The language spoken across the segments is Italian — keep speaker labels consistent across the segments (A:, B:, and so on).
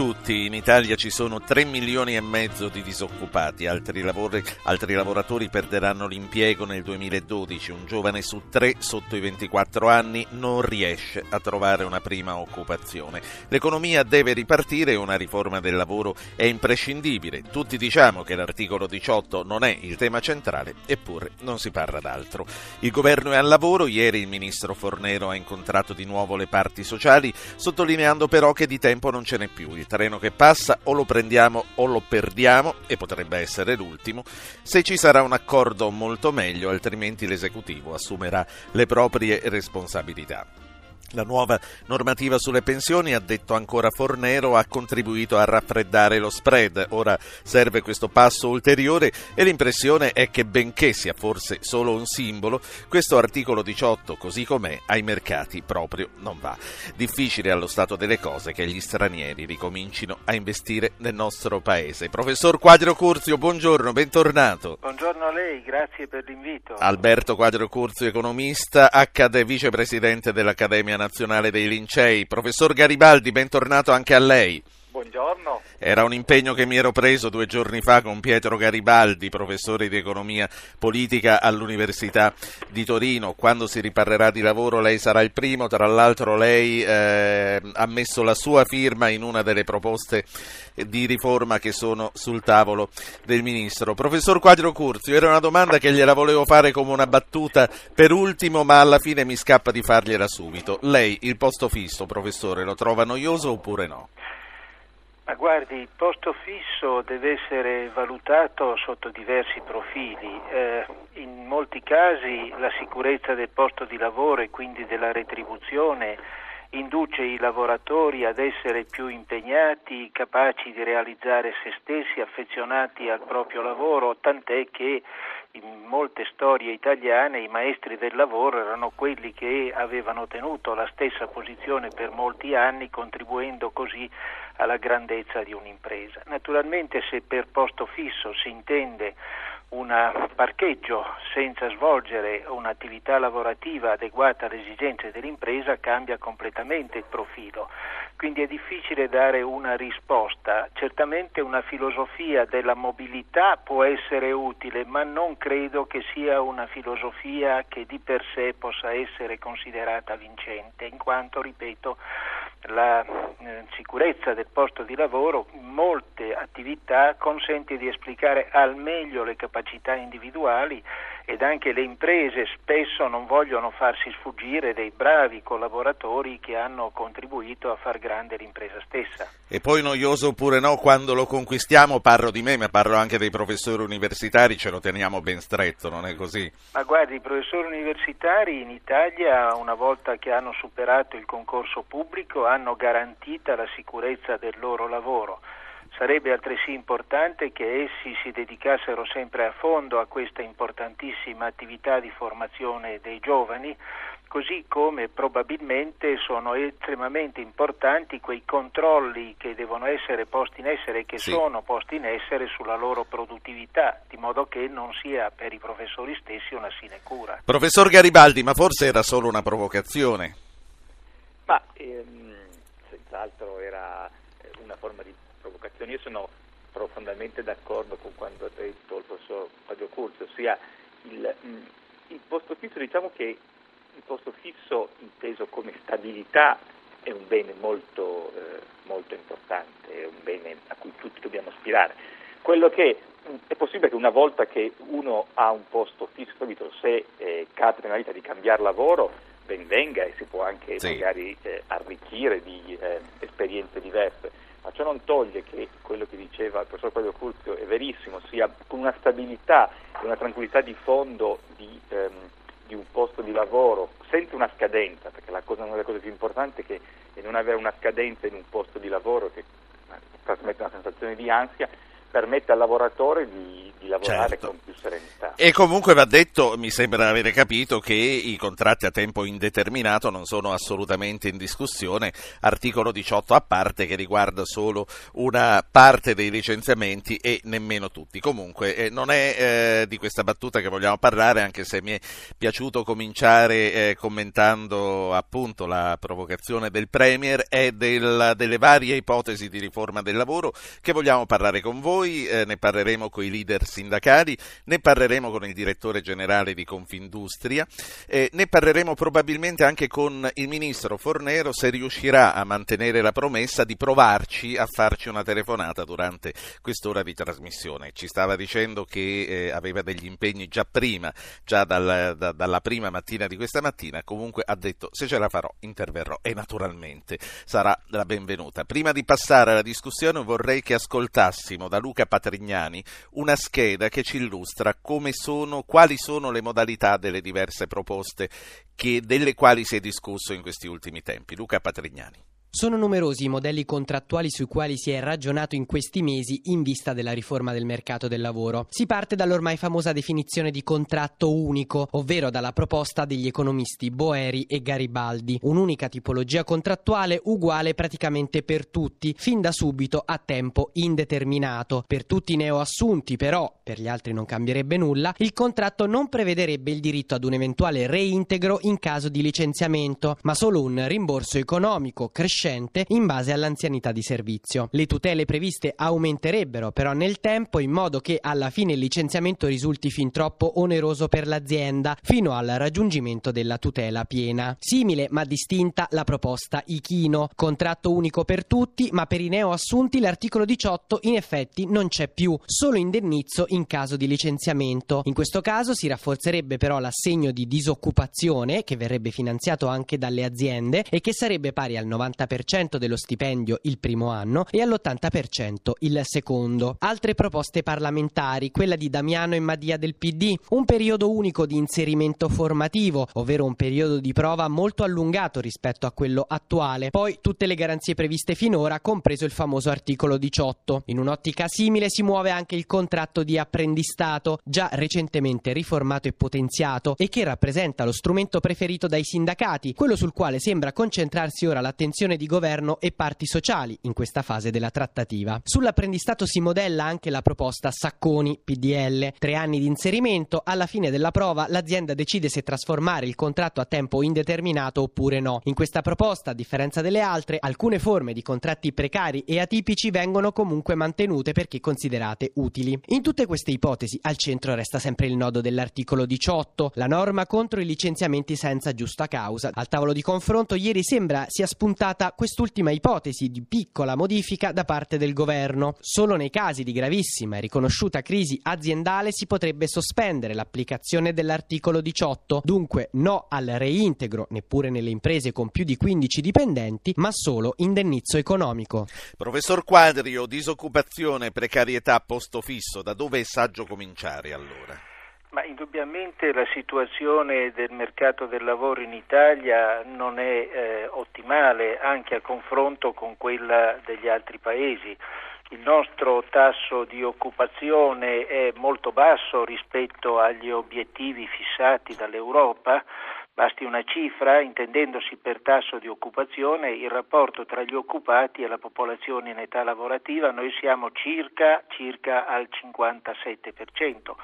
A: tutti. In Italia ci sono 3 milioni e mezzo di disoccupati, altri, lavori, altri, lavoratori perderanno l'impiego nel 2012. Un giovane su tre sotto i 24 anni non riesce a trovare una prima occupazione. L'economia deve ripartire e una riforma del lavoro è imprescindibile. Tutti diciamo che l'articolo 18 non è il tema centrale, eppure non si parla d'altro. Il governo è al lavoro, ieri il ministro Fornero ha incontrato di nuovo le parti sociali, sottolineando però che di tempo non ce n'è più, il treno che passa o lo prendiamo o lo perdiamo e potrebbe essere l'ultimo, se ci sarà un accordo molto meglio, altrimenti l'esecutivo assumerà le proprie responsabilità. La nuova normativa sulle pensioni, ha detto ancora Fornero, ha contribuito a raffreddare lo spread. Ora serve questo passo ulteriore e l'impressione è che benché sia forse solo un simbolo, questo articolo 18 così com'è ai mercati proprio non va. Difficile allo stato delle cose che gli stranieri ricomincino a investire nel nostro paese. Professor Quadro Curzio, buongiorno, bentornato.
B: Buongiorno a lei, grazie per l'invito.
A: Alberto Quadro Curzio, economista, HD vicepresidente dell'Accademia Nazionale dei Lincei. Professor Garibaldi, bentornato anche a lei.
C: Buongiorno.
A: Era un impegno che mi ero preso due giorni fa con Pietro Garibaldi, professore di economia politica all'Università di Torino. Quando si riparlerà di lavoro lei sarà il primo, tra l'altro lei eh, ha messo la sua firma in una delle proposte di riforma che sono sul tavolo del Ministro. Professor Quadro Curzio, era una domanda che gliela volevo fare come una battuta per ultimo, ma alla fine mi scappa di fargliela subito. Lei il posto fisso, professore, lo trova noioso oppure no?
B: Ma guardi, il posto fisso deve essere valutato sotto diversi profili. Eh, in molti casi la sicurezza del posto di lavoro e quindi della retribuzione induce i lavoratori ad essere più impegnati, capaci di realizzare se stessi, affezionati al proprio lavoro, tant'è che in molte storie italiane i maestri del lavoro erano quelli che avevano tenuto la stessa posizione per molti anni, contribuendo così alla grandezza di un'impresa. Naturalmente se per posto fisso si intende un parcheggio senza svolgere un'attività lavorativa adeguata alle esigenze dell'impresa cambia completamente il profilo. Quindi è difficile dare una risposta. Certamente una filosofia della mobilità può essere utile, ma non credo che sia una filosofia che di per sé possa essere considerata vincente, in quanto, ripeto, la eh, sicurezza del posto di lavoro in molte attività consente di esplicare al meglio le capacità individuali ed anche le imprese spesso non vogliono farsi sfuggire dei bravi collaboratori che hanno contribuito a far grande l'impresa stessa.
A: E poi noioso oppure no, quando lo conquistiamo, parlo di me, ma parlo anche dei professori universitari, ce lo teniamo ben stretto, non è così?
B: Ma guardi, i professori universitari in Italia, una volta che hanno superato il concorso pubblico, hanno garantita la sicurezza del loro lavoro. Sarebbe altresì importante che essi si dedicassero sempre a fondo a questa importantissima attività di formazione dei giovani, così come probabilmente sono estremamente importanti quei controlli che devono essere posti in essere e che sì. sono posti in essere sulla loro produttività, di modo che non sia per i professori stessi una sinecura.
A: Professor Garibaldi, ma forse era solo una provocazione?
C: Ma ehm, senz'altro era una forma di provocazione. Io sono profondamente d'accordo con quanto ha detto il professor Fabio Curzi, ossia il, mm, il posto fisso, diciamo che il posto fisso inteso come stabilità è un bene molto, eh, molto importante, è un bene a cui tutti dobbiamo aspirare. Quello che mm, è possibile che una volta che uno ha un posto fisso, capito, se eh, capita nella vita di cambiare lavoro, ben venga e si può anche sì. magari eh, arricchire di eh, esperienze diverse ma ciò non toglie che quello che diceva il professor Claudio Curzio è verissimo, sia con una stabilità e una tranquillità di fondo di, ehm, di, un posto di lavoro, senza una scadenza, perché la cosa, una delle cose più importanti è, che, è non avere una scadenza in un posto di lavoro che trasmette una sensazione di ansia, permette al lavoratore di, di lavorare
A: Certo.
C: con più serenità.
A: E comunque va detto, mi sembra avere capito, che i contratti a tempo indeterminato non sono assolutamente in discussione, articolo 18 a parte che riguarda solo una parte dei licenziamenti e nemmeno tutti. Comunque eh, non è eh, di questa battuta che vogliamo parlare, anche se mi è piaciuto cominciare eh, commentando appunto la provocazione del Premier e del- delle varie ipotesi di riforma del lavoro che vogliamo parlare con voi, eh, ne parleremo con i leader sindacali, ne parleremo con il direttore generale di Confindustria, eh, ne parleremo probabilmente anche con il ministro Fornero se riuscirà a mantenere la promessa di provarci a farci una telefonata durante quest'ora di trasmissione. Ci stava dicendo che eh, aveva degli impegni già prima, già dal- da- dalla prima mattina di questa mattina, comunque ha detto se ce la farò interverrò e naturalmente sarà la benvenuta. Prima di passare alla discussione vorrei che ascoltassimo da Luca Patrignani una scheda che ci illustra sono, quali sono le modalità delle diverse proposte che- delle quali si è discusso in questi ultimi tempi. Luca Patrignani.
D: Sono numerosi i modelli contrattuali sui quali si è ragionato in questi mesi in vista della riforma del mercato del lavoro. Si parte dall'ormai famosa definizione di contratto unico, ovvero dalla proposta degli economisti Boeri e Garibaldi, un'unica tipologia contrattuale uguale praticamente per tutti, fin da subito a tempo indeterminato. Per tutti i neoassunti, però, per gli altri non cambierebbe nulla, il contratto non prevederebbe il diritto ad un eventuale reintegro in caso di licenziamento, ma solo un rimborso economico crescente in base all'anzianità di servizio. Le tutele previste aumenterebbero però nel tempo in modo che alla fine il licenziamento risulti fin troppo oneroso per l'azienda, fino al raggiungimento della tutela piena. Simile ma distinta la proposta Ichino, contratto unico per tutti, ma per i neoassunti l'articolo 18 in effetti non c'è più, solo indennizzo in caso di licenziamento. In questo caso si rafforzerebbe però l'assegno di disoccupazione, che verrebbe finanziato anche dalle aziende e che sarebbe pari al 90% dello stipendio il primo anno e all'80% il secondo. Altre proposte parlamentari, quella di Damiano e Madia del PD, un periodo unico di inserimento formativo, ovvero un periodo di prova molto allungato rispetto a quello attuale. Poi tutte le garanzie previste finora, compreso il famoso articolo 18. In un'ottica simile si muove anche il contratto di apprendistato, già recentemente riformato e potenziato e che rappresenta lo strumento preferito dai sindacati, quello sul quale sembra concentrarsi ora l'attenzione di governo e parti sociali in questa fase della trattativa. Sull'apprendistato si modella anche la proposta Sacconi PDL. Tre anni di inserimento, alla fine della prova l'azienda decide se trasformare il contratto a tempo indeterminato oppure no. In questa proposta, a differenza delle altre, alcune forme di contratti precari e atipici vengono comunque mantenute perché considerate utili. In tutte queste ipotesi al centro resta sempre il nodo dell'articolo 18, la norma contro i licenziamenti senza giusta causa. Al tavolo di confronto ieri sembra sia spuntata quest'ultima ipotesi di piccola modifica da parte del governo. Solo nei casi di gravissima e riconosciuta crisi aziendale si potrebbe sospendere l'applicazione dell'articolo 18. Dunque no al reintegro neppure nelle imprese con più di 15 dipendenti, ma solo indennizzo economico.
A: Professor Quadrio, disoccupazione, precarietà, posto fisso, da dove è saggio cominciare allora?
B: Ma indubbiamente la situazione del mercato del lavoro in Italia non è ottimale anche a confronto con quella degli altri paesi. Il nostro tasso di occupazione è molto basso rispetto agli obiettivi fissati dall'Europa. Basti una cifra, intendendosi per tasso di occupazione, il rapporto tra gli occupati e la popolazione in età lavorativa, noi siamo circa, circa al 57%.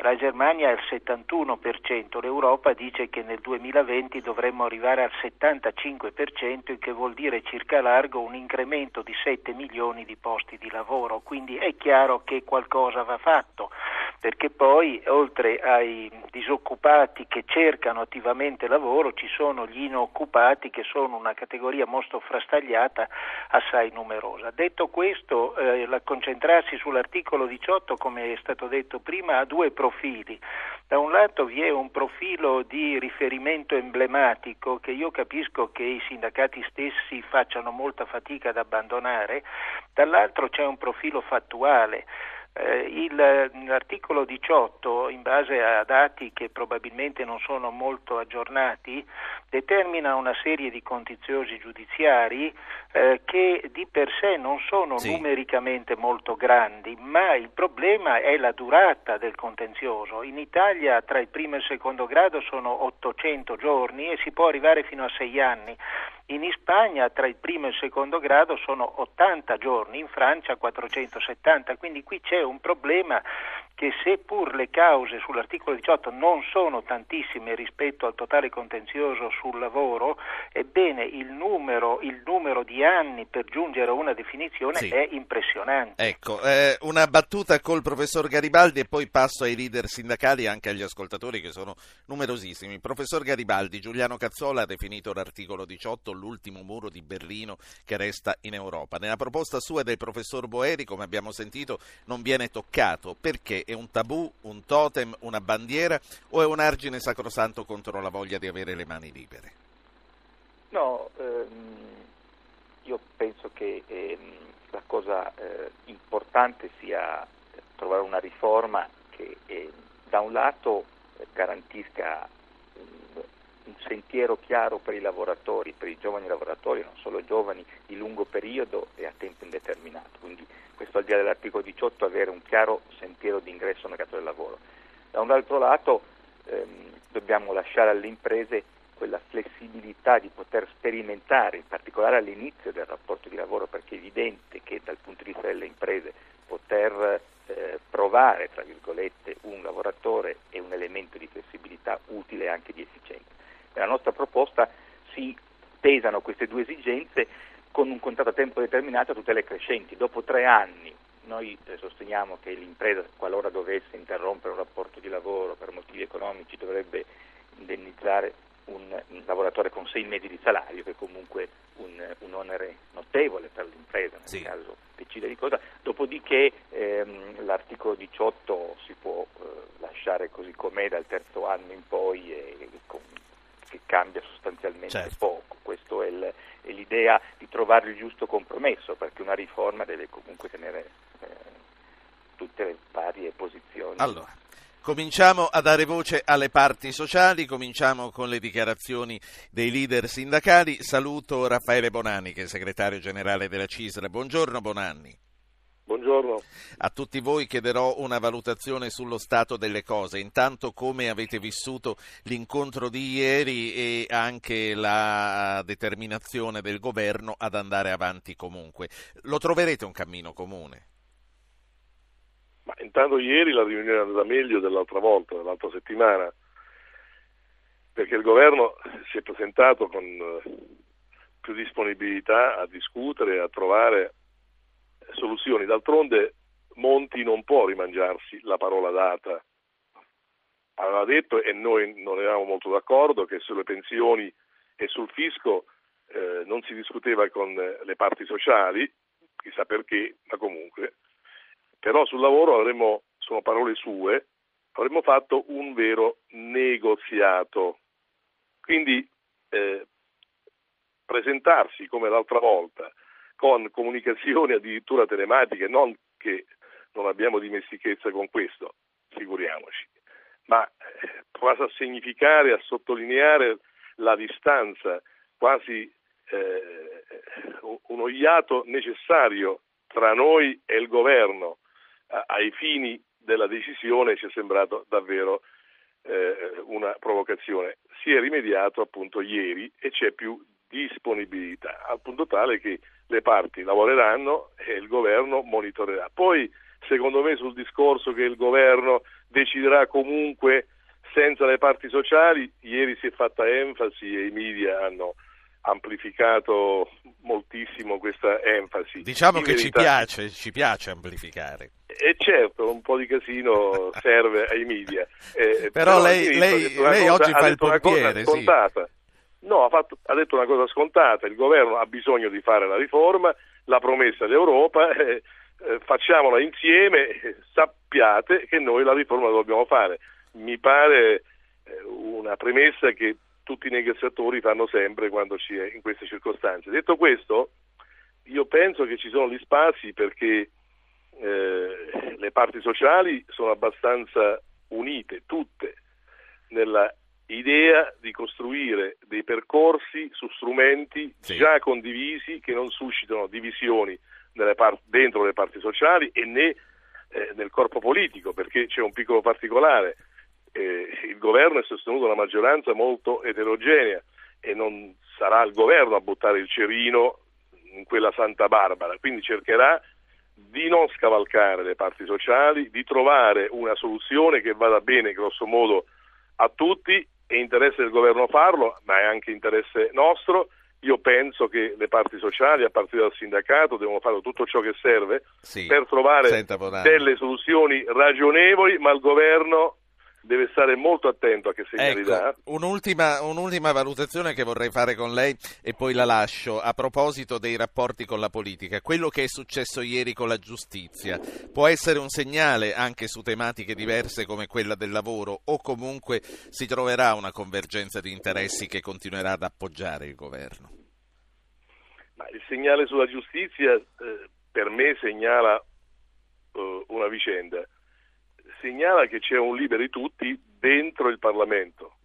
B: La Germania è al 71%, l'Europa dice che nel 2020 dovremmo arrivare al 75%, il che vuol dire circa largo un incremento di 7 milioni di posti di lavoro, quindi è chiaro che qualcosa va fatto, perché poi oltre ai disoccupati che cercano attivamente lavoro ci sono gli inoccupati che sono una categoria molto frastagliata, assai numerosa. Detto questo, eh, concentrarsi sull'articolo 18, come è stato detto prima, ha due profili. Da un lato vi è un profilo di riferimento emblematico che io capisco che i sindacati stessi facciano molta fatica ad abbandonare, dall'altro c'è un profilo fattuale. Eh, il, l'articolo 18, in base a dati che probabilmente non sono molto aggiornati, determina una serie di contenziosi giudiziari eh, che di per sé non sono sì. numericamente molto grandi, ma il problema è la durata del contenzioso. In Italia tra il primo e il secondo grado sono 800 giorni e si può arrivare fino a 6 anni. In Spagna tra il primo e il secondo grado sono 80 giorni, in Francia 470, quindi qui c'è un problema che seppur le cause sull'articolo 18 non sono tantissime rispetto al totale contenzioso sul lavoro, ebbene il numero, il numero di anni per giungere a una definizione sì. è impressionante.
A: Ecco, eh, una battuta col professor Garibaldi e poi passo ai leader sindacali e anche agli ascoltatori che sono numerosissimi. Professor Garibaldi, Giuliano Cazzola ha definito l'articolo 18 l'ultimo muro di Berlino che resta in Europa. Nella proposta sua e del professor Boeri, come abbiamo sentito, non viene toccato perché è un tabù, un totem, una bandiera o è un argine sacrosanto contro la voglia di avere le mani libere?
C: No, ehm, io penso che ehm, la cosa eh, importante sia trovare una riforma che eh, da un lato eh, garantisca un, sentiero chiaro per i lavoratori, per i giovani lavoratori, non solo giovani, di lungo periodo e a tempo indeterminato. Quindi questo al di là dell'articolo 18 avere un chiaro sentiero di ingresso al mercato del lavoro. Da un altro lato ehm, dobbiamo lasciare alle imprese quella flessibilità di poter sperimentare, in particolare all'inizio del rapporto di lavoro, perché è evidente che dal punto di vista delle imprese poter eh, provare, tra virgolette, un lavoratore è un elemento di flessibilità utile e anche di efficienza. Nella nostra proposta si pesano queste due esigenze con un contratto a tempo determinato a tutele crescenti. Dopo tre anni noi eh, sosteniamo che l'impresa, qualora dovesse interrompere un rapporto di lavoro per motivi economici, dovrebbe indennizzare un, un lavoratore con sei mesi di salario, che è comunque un, un onere notevole per l'impresa nel sì. caso decide di cosa. Dopodiché ehm, l'articolo 18 si può eh, lasciare così com'è dal terzo anno in poi e, e con, che cambia sostanzialmente certo. poco. Questa è, è, l'idea di trovare il giusto compromesso, perché una riforma deve comunque tenere eh, tutte le varie posizioni.
A: Allora. Cominciamo a dare voce alle parti sociali, cominciamo con le dichiarazioni dei leader sindacali. Saluto Raffaele Bonanni, che è segretario generale della CISL. Buongiorno Bonanni.
E: Buongiorno.
A: A tutti voi chiederò una valutazione sullo stato delle cose. Intanto come avete vissuto l'incontro di ieri e anche la determinazione del governo ad andare avanti comunque. Lo troverete un cammino comune?
E: Ma intanto ieri la riunione è andata meglio dell'altra volta, dell'altra settimana, perché il governo si è presentato con eh, più disponibilità a discutere, a trovare soluzioni. D'altronde Monti non può rimangiarsi la parola data. Aveva detto, e noi non eravamo molto d'accordo, che sulle pensioni e sul fisco eh, non si discuteva con le parti sociali, chissà perché, ma comunque. Però sul lavoro avremmo, sono parole sue, avremmo fatto un vero negoziato. Quindi eh, presentarsi come l'altra volta con comunicazioni addirittura telematiche, non che non abbiamo dimestichezza con questo, figuriamoci, ma eh, quasi a significare, a sottolineare la distanza, quasi eh, uno iato necessario tra noi e il governo ai fini della decisione ci è sembrato davvero eh, una provocazione. Si è rimediato appunto ieri e c'è più disponibilità, al punto tale che le parti lavoreranno e il governo monitorerà. Poi, secondo me, sul discorso che il governo deciderà comunque senza le parti sociali, ieri si è fatta enfasi e i media hanno amplificato moltissimo questa enfasi.
A: Diciamo In che verità... ci piace, ci piace amplificare.
E: E certo, un po' di casino serve ai media.
A: Eh, però, però, lei, lei, lei cosa, oggi fa il pompiere. Sì.
E: No, ha, fatto, ha, detto una cosa scontata, il governo ha bisogno di fare la riforma, l'ha promessa l'Europa, eh, eh, facciamola insieme, eh, sappiate che noi la riforma la dobbiamo fare. Mi pare eh, una premessa che tutti i negoziatori fanno sempre quando ci è in queste circostanze. Detto questo, io penso che ci sono gli spazi perché eh, le parti sociali sono abbastanza unite, tutte, nella idea di costruire dei percorsi su strumenti sì. già condivisi che non suscitano divisioni par- dentro le parti sociali e né eh, nel corpo politico, perché c'è un piccolo particolare. Eh, il governo è sostenuto da una maggioranza molto eterogenea e non sarà il governo a buttare il cerino in quella Santa Barbara, quindi cercherà di non scavalcare le parti sociali, di trovare una soluzione che vada bene grosso modo a tutti, è interesse del governo farlo, ma è anche interesse nostro. Io penso che le parti sociali, a partire dal sindacato, devono fare tutto ciò che serve sì, per trovare delle soluzioni ragionevoli, ma il governo deve stare molto attento a che segnali
A: ecco,
E: dà.
A: Un'ultima, un'ultima, valutazione che vorrei fare con lei e poi la lascio a proposito dei rapporti con la politica. Quello che è successo ieri con la giustizia può essere un segnale anche su tematiche diverse come quella del lavoro o comunque si troverà una convergenza di interessi che continuerà ad appoggiare il governo?
E: Ma il segnale sulla giustizia eh, per me segnala eh, una vicenda segnala che c'è un liberi tutti dentro il Parlamento,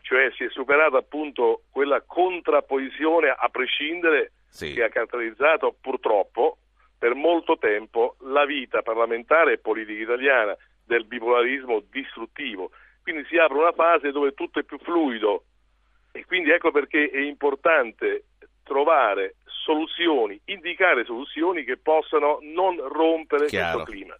E: cioè si è superata appunto quella contrapposizione a prescindere sì. che ha caratterizzato purtroppo per molto tempo la vita parlamentare e politica italiana del bipolarismo distruttivo. Quindi si apre una fase dove tutto è più fluido e quindi ecco perché è importante trovare soluzioni, indicare soluzioni che possano non rompere Chiaro. questo clima.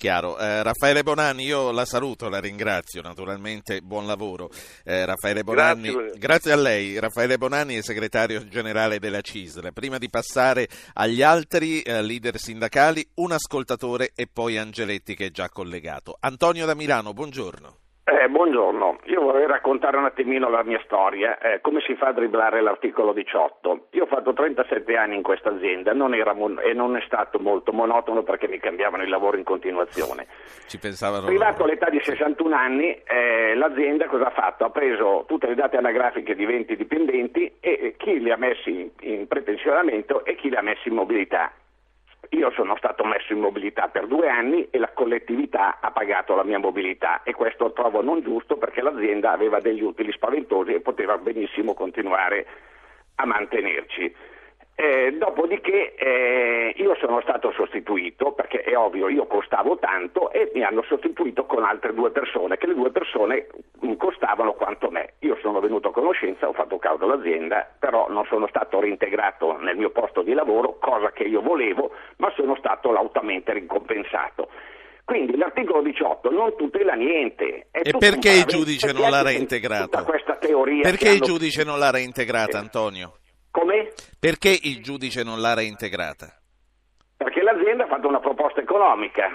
A: Chiaro. Eh, Raffaele Bonanni, io la saluto, la ringrazio, naturalmente buon lavoro. Eh, Raffaele Bonanni, grazie. grazie. a lei. Raffaele Bonanni è segretario generale della CISL. Prima di passare agli altri eh, leader sindacali, un ascoltatore e poi Angeletti che è già collegato. Antonio da Milano, buongiorno.
F: Eh, buongiorno, io vorrei raccontare un attimino la mia storia, eh, come si fa a dribblare l'articolo 18. Io ho fatto 37 anni in questa azienda non mon- e non è stato molto monotono perché mi cambiavano il lavoro in continuazione.
A: Ci pensavano
F: Arrivato all'età di 61 anni, eh, l'azienda cosa ha fatto? Ha preso tutte le date anagrafiche di 20 dipendenti e chi li ha messi in prepensionamento e chi li ha messi in mobilità. Io sono stato messo in mobilità per due anni e la collettività ha pagato la mia mobilità e questo trovo non giusto perché l'azienda aveva degli utili spaventosi e poteva benissimo continuare a mantenerci. Eh, dopodiché eh, io sono stato sostituito, perché è ovvio, io costavo tanto e mi hanno sostituito con altre due persone, che le due persone costavano quanto me. Io sono venuto a conoscenza, ho fatto causa all'azienda, però non sono stato reintegrato nel mio posto di lavoro, cosa che io volevo, ma sono stato lautamente ricompensato. Quindi l'articolo 18 non tutela niente.
A: e perché il giudice non l'ha reintegrata? Perché il giudice non l'ha reintegrata, Antonio?
F: Come?
A: Perché il giudice non l'ha reintegrata?
F: Perché l'azienda ha fatto una proposta economica.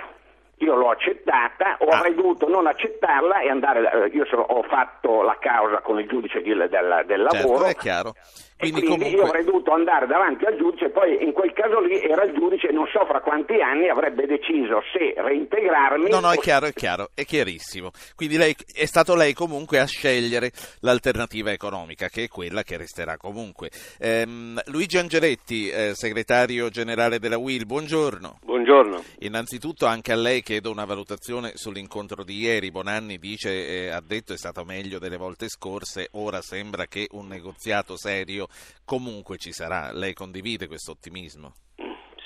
F: Io l'ho accettata, o ah. avrei dovuto non accettarla e andare. Eh, io sono, ho fatto la causa con il giudice del, del, del
A: certo,
F: lavoro.
A: È chiaro.
F: Quindi, quindi comunque... io avrei dovuto andare davanti al giudice, poi in quel caso lì era il giudice, non so fra quanti anni avrebbe deciso se reintegrarmi.
A: No, no, è chiaro, è chiaro, è chiarissimo. Quindi lei, è stato lei comunque a scegliere l'alternativa economica, che è quella che resterà comunque. Ehm, Luigi Angeletti, eh, segretario generale della WIL, buongiorno.
G: Buongiorno.
A: Innanzitutto anche a lei chiedo una valutazione sull'incontro di ieri. Bonanni dice, eh, ha detto è stato meglio delle volte scorse, ora sembra che un negoziato serio comunque ci sarà. Lei condivide questo ottimismo?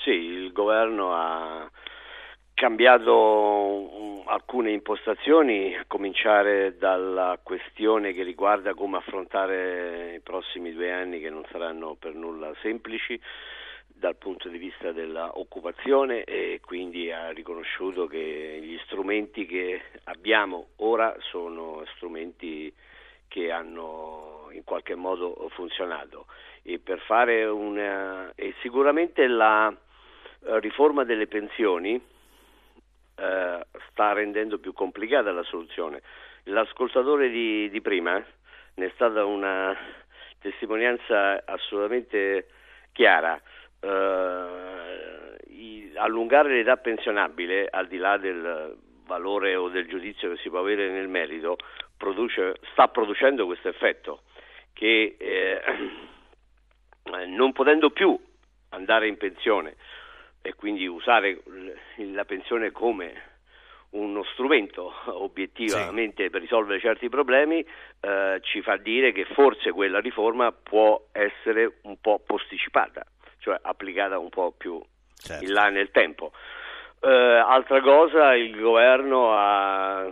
G: Sì, il governo ha cambiato alcune impostazioni, a cominciare dalla questione che riguarda come affrontare i prossimi due anni che non saranno per nulla semplici dal punto di vista dell'occupazione e quindi ha riconosciuto che gli strumenti che abbiamo ora sono strumenti che hanno in qualche modo funzionato e una e sicuramente la eh, riforma delle pensioni eh, sta rendendo più complicata la soluzione. L'ascoltatore di, di prima eh, ne è stata una testimonianza assolutamente chiara. Eh, i, allungare l'età pensionabile, al di là del valore o del giudizio che si può avere nel merito, produce, sta producendo questo effetto che eh, non potendo più andare in pensione e quindi usare la pensione come uno strumento obiettivamente sì. per risolvere certi problemi eh, ci fa dire che forse quella riforma può essere un po' posticipata, cioè applicata un po' più certo. in là nel tempo. Eh, altra cosa, il governo ha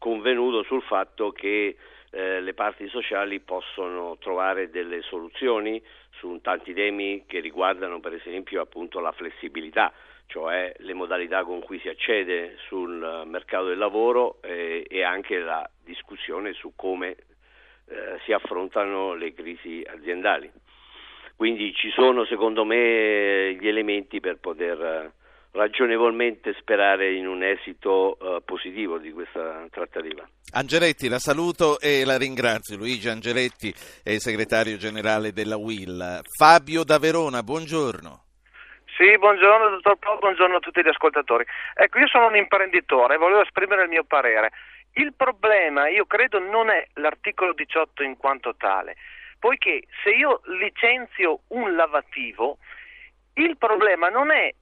G: convenuto sul fatto che eh, le parti sociali possono trovare delle soluzioni su tanti temi che riguardano per esempio appunto la flessibilità cioè le modalità con cui si accede sul mercato del lavoro eh, e anche la discussione su come eh, si affrontano le crisi aziendali. Quindi ci sono secondo me gli elementi per poter ragionevolmente sperare in un esito uh, positivo di questa trattativa.
A: Angeletti, la saluto e la ringrazio. Luigi Angeletti è il segretario generale della UIL. Fabio da Verona, buongiorno.
H: Sì, buongiorno dottor Po, buongiorno a tutti gli ascoltatori. Ecco, io sono un imprenditore e volevo esprimere il mio parere. Il problema, io credo, non è l'articolo 18 in quanto tale, poiché se io licenzio un lavativo, il problema non è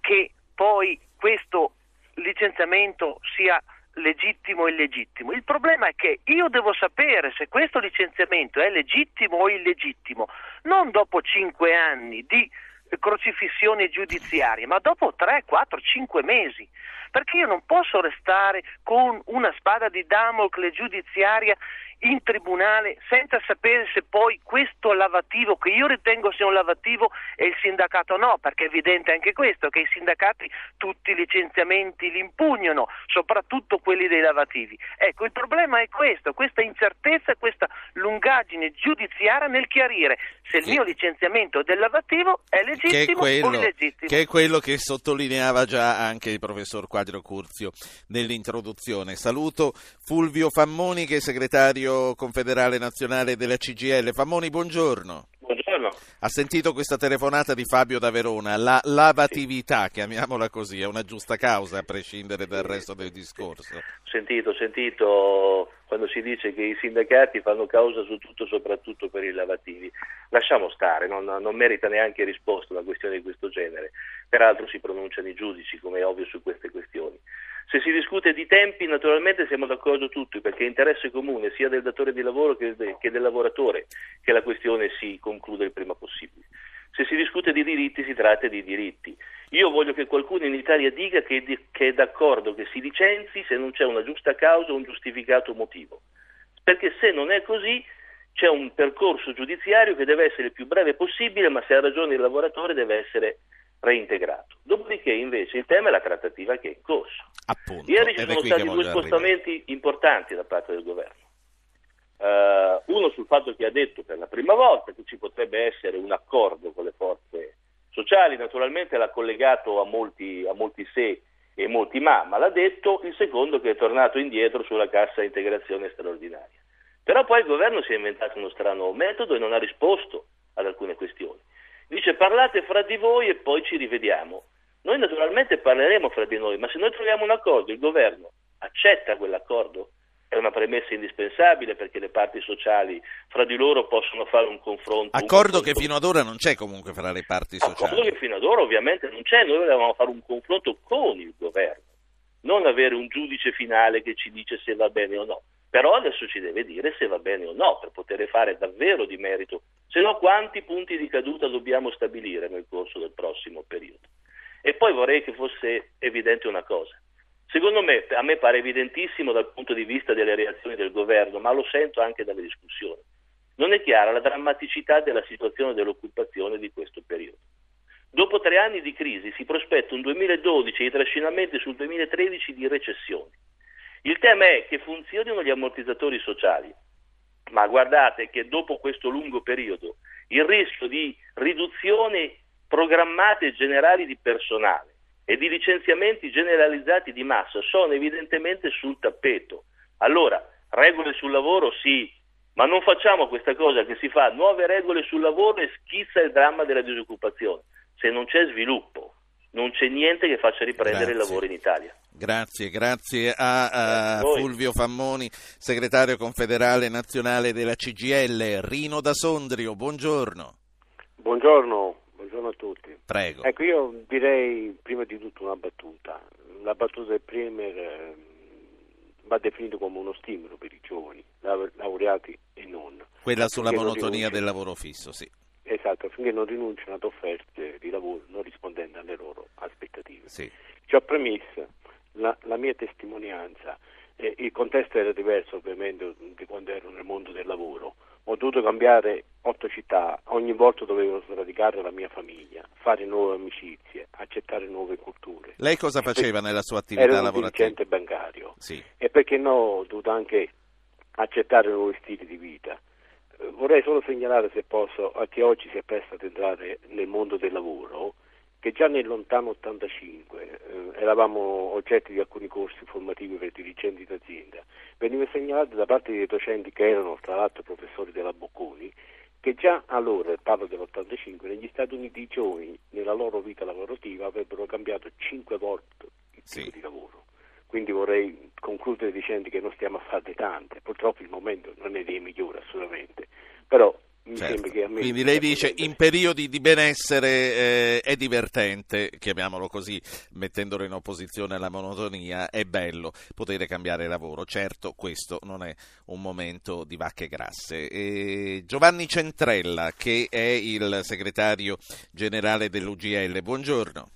H: che poi questo licenziamento sia legittimo o illegittimo. Il problema è che io devo sapere se questo licenziamento è legittimo o illegittimo, non dopo cinque anni di crocifissioni giudiziarie, ma dopo 3, 4, 5 mesi. Perché io non posso restare con una spada di Damocle giudiziaria in tribunale senza sapere se poi questo lavativo, che io ritengo sia un lavativo, e il sindacato no, perché è evidente anche questo, che i sindacati tutti i licenziamenti li impugnano, soprattutto quelli dei lavativi. Ecco, il problema è questo, questa incertezza, questa lungaggine giudiziaria nel chiarire se il mio licenziamento del lavativo è legittimo
A: quello,
H: o illegittimo.
A: Che è quello che sottolineava già anche il professor Quadro Curzio nell'introduzione. Saluto Fulvio Fammoni che è segretario segretario confederale nazionale della CGL. Famoni, buongiorno.
I: Buongiorno.
A: Ha sentito questa telefonata di Fabio da Verona. La lavatività, chiamiamola così, è una giusta causa a prescindere dal resto del discorso.
I: Ho sentito, sentito quando si dice che i sindacati fanno causa su tutto, soprattutto per i lavativi. Lasciamo stare, non, non merita neanche risposta una questione di questo genere. Peraltro si pronunciano i giudici, come è ovvio, su queste questioni. Se si discute di tempi, naturalmente siamo d'accordo tutti, perché è interesse comune sia del datore di lavoro che, che del lavoratore che la questione si concluda il prima possibile. Se si discute di diritti, si tratta di diritti. Io voglio che qualcuno in Italia dica che, che è d'accordo che si licenzi se non c'è una giusta causa o un giustificato motivo. Perché se non è così, c'è un percorso giudiziario che deve essere il più breve possibile, ma se ha ragione il lavoratore deve essere reintegrato. Dopodiché invece il tema è la trattativa che è in corso.
A: Appunto,
I: Ieri ci sono stati due spostamenti arrivare. importanti da parte del governo. Uh, uno sul fatto che ha detto per la prima volta che ci potrebbe essere un accordo con le forze sociali, naturalmente l'ha collegato a molti, a molti se e molti ma, ma l'ha detto, il secondo che è tornato indietro sulla cassa integrazione straordinaria. Però poi il governo si è inventato uno strano metodo e non ha risposto ad alcune questioni. Dice parlate fra di voi e poi ci rivediamo. Noi naturalmente parleremo fra di noi, ma se noi troviamo un accordo, il governo accetta quell'accordo, è una premessa indispensabile perché le parti sociali fra di loro possono fare un confronto.
A: Accordo
I: un
A: che fino ad ora non c'è comunque fra le parti sociali.
I: Accordo che fino ad ora ovviamente non c'è, noi volevamo fare un confronto con il governo, non avere un giudice finale che ci dice se va bene o no. Però adesso ci deve dire se va bene o no per poter fare davvero di merito se no quanti punti di caduta dobbiamo stabilire nel corso del prossimo periodo? E poi vorrei che fosse evidente una cosa. Secondo me, a me pare evidentissimo dal punto di vista delle reazioni del governo, ma lo sento anche dalle discussioni. Non è chiara la drammaticità della situazione dell'occupazione di questo periodo. Dopo tre anni di crisi si prospetta un 2012 e i trascinamenti sul 2013 di recessione. Il tema è che funzionino gli ammortizzatori sociali, ma guardate che dopo questo lungo periodo il rischio di riduzione programmate generali di personale e di licenziamenti generalizzati di massa sono evidentemente sul tappeto. Allora, regole sul lavoro sì, ma non facciamo questa cosa che si fa nuove regole sul lavoro e schizza il dramma della disoccupazione. Se non c'è sviluppo, non c'è niente che faccia riprendere Grazie. il lavoro in Italia.
A: Grazie, grazie a, a Fulvio Fammoni, segretario confederale nazionale della CGL. Rino da Sondrio, buongiorno.
J: Buongiorno, buongiorno a tutti.
A: Prego.
J: Ecco, io direi prima di tutto una battuta. La battuta del Premier eh, va definito come uno stimolo per i giovani, laureati e non.
A: Quella sulla monotonia del lavoro fisso, sì.
J: Esatto, affinché non rinunciano ad offerte di lavoro non rispondenti alle loro aspettative.
A: Sì.
J: Ciò premesso, la, la mia testimonianza, eh, il contesto era diverso ovviamente di quando ero nel mondo del lavoro, ho dovuto cambiare otto città, ogni volta dovevo sradicare la mia famiglia, fare nuove amicizie, accettare nuove culture.
A: Lei cosa faceva nella sua attività
J: Ero un
A: lavorativa?
J: dirigente bancario
A: Sì.
J: e perché no ho dovuto anche accettare nuovi stili di vita. Vorrei solo segnalare, se posso, a chi oggi si appresta ad entrare nel mondo del lavoro, che già nel lontano 85 eh, eravamo oggetti di alcuni corsi formativi per dirigenti d'azienda. Veniva segnalato da parte dei docenti che erano tra l'altro professori della Bocconi che già allora, parlo dell'85, negli Stati Uniti i giovani nella loro vita lavorativa avrebbero cambiato 5 volte il tipo
A: Sì.
J: di lavoro. Quindi vorrei concludere dicendo che non stiamo a farne tante, purtroppo il momento non è dei migliori assolutamente, però mi
A: Certo.
J: sembra che a me...
A: Quindi lei dice in periodi di benessere eh, è divertente, chiamiamolo così, mettendolo in opposizione alla monotonia, è bello poter cambiare lavoro. Certo, questo non è un momento di vacche grasse. E Giovanni Centrella, che è il segretario generale dell'UGL, buongiorno.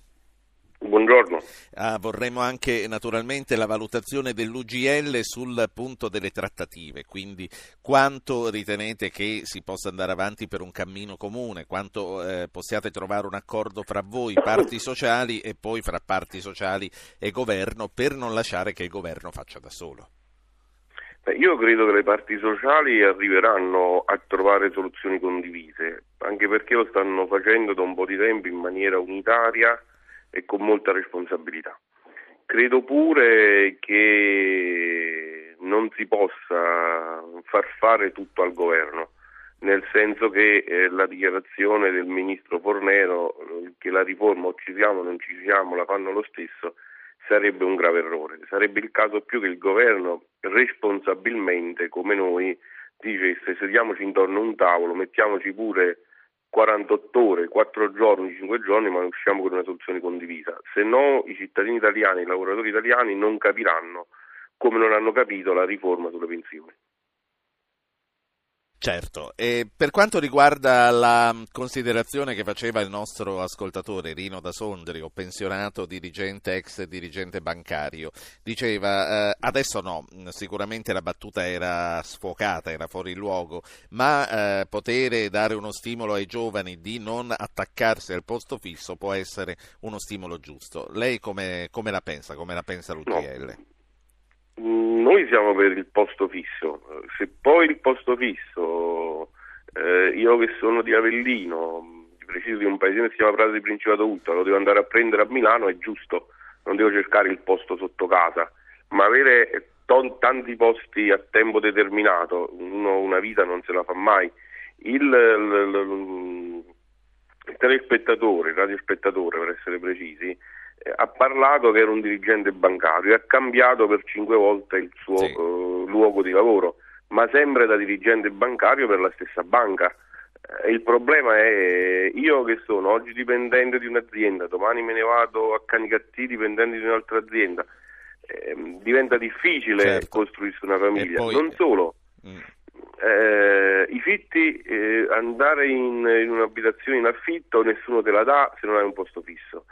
K: Buongiorno.
A: Ah, vorremmo anche naturalmente la valutazione dell'UGL sul punto delle trattative, quindi quanto ritenete che si possa andare avanti per un cammino comune, quanto eh, possiate trovare un accordo fra voi, parti sociali e poi fra parti sociali e governo per non lasciare che il governo faccia da solo.
K: Beh, io credo che le parti sociali arriveranno a trovare soluzioni condivise, anche perché lo stanno facendo da un po' di tempo in maniera unitaria e con molta responsabilità. Credo pure che non si possa far fare tutto al governo, nel senso che eh, la dichiarazione del ministro Fornero eh, che la riforma o ci siamo o non ci siamo la fanno lo stesso sarebbe un grave errore. Sarebbe il caso più che il governo responsabilmente, come noi, dicesse sediamoci intorno a un tavolo, mettiamoci pure 48 ore, 4 giorni, 5 giorni, ma usciamo con una soluzione condivisa. Se no i cittadini italiani, i lavoratori italiani non capiranno come non hanno capito la riforma sulle pensioni.
A: Certo, e per quanto riguarda la considerazione che faceva il nostro ascoltatore Rino da Sondrio, pensionato dirigente, ex dirigente bancario, diceva eh, adesso no, sicuramente la battuta era sfocata, era fuori luogo, ma eh, poter dare uno stimolo ai giovani di non attaccarsi al posto fisso può essere uno stimolo giusto. Lei come, come la pensa? Come la pensa l'UGL?
K: Noi siamo per il posto fisso, se poi il posto fisso, eh, io che sono di Avellino, preciso di un paesino che si chiama Prato di Principato Ultra, lo devo andare a prendere a Milano, è giusto, non devo cercare il posto sotto casa, ma avere ton- tanti posti a tempo determinato, uno una vita non se la fa mai. Il, il- il- il telespettatore, il radiospettatore per essere precisi, ha parlato che era un dirigente bancario e ha cambiato per cinque volte il suo
A: Sì.
K: eh, luogo di lavoro, ma sempre da dirigente bancario per la stessa banca. Eh, il problema è io che sono oggi dipendente di un'azienda, domani me ne vado a Canicattì dipendente di un'altra azienda. ehm, diventa difficile
A: Certo.
K: costruirsi una famiglia.
A: Poi-
K: Non solo,
A: Mm.
K: eh, i fitti, eh, andare in, in un'abitazione in affitto nessuno te la dà se non hai un posto fisso.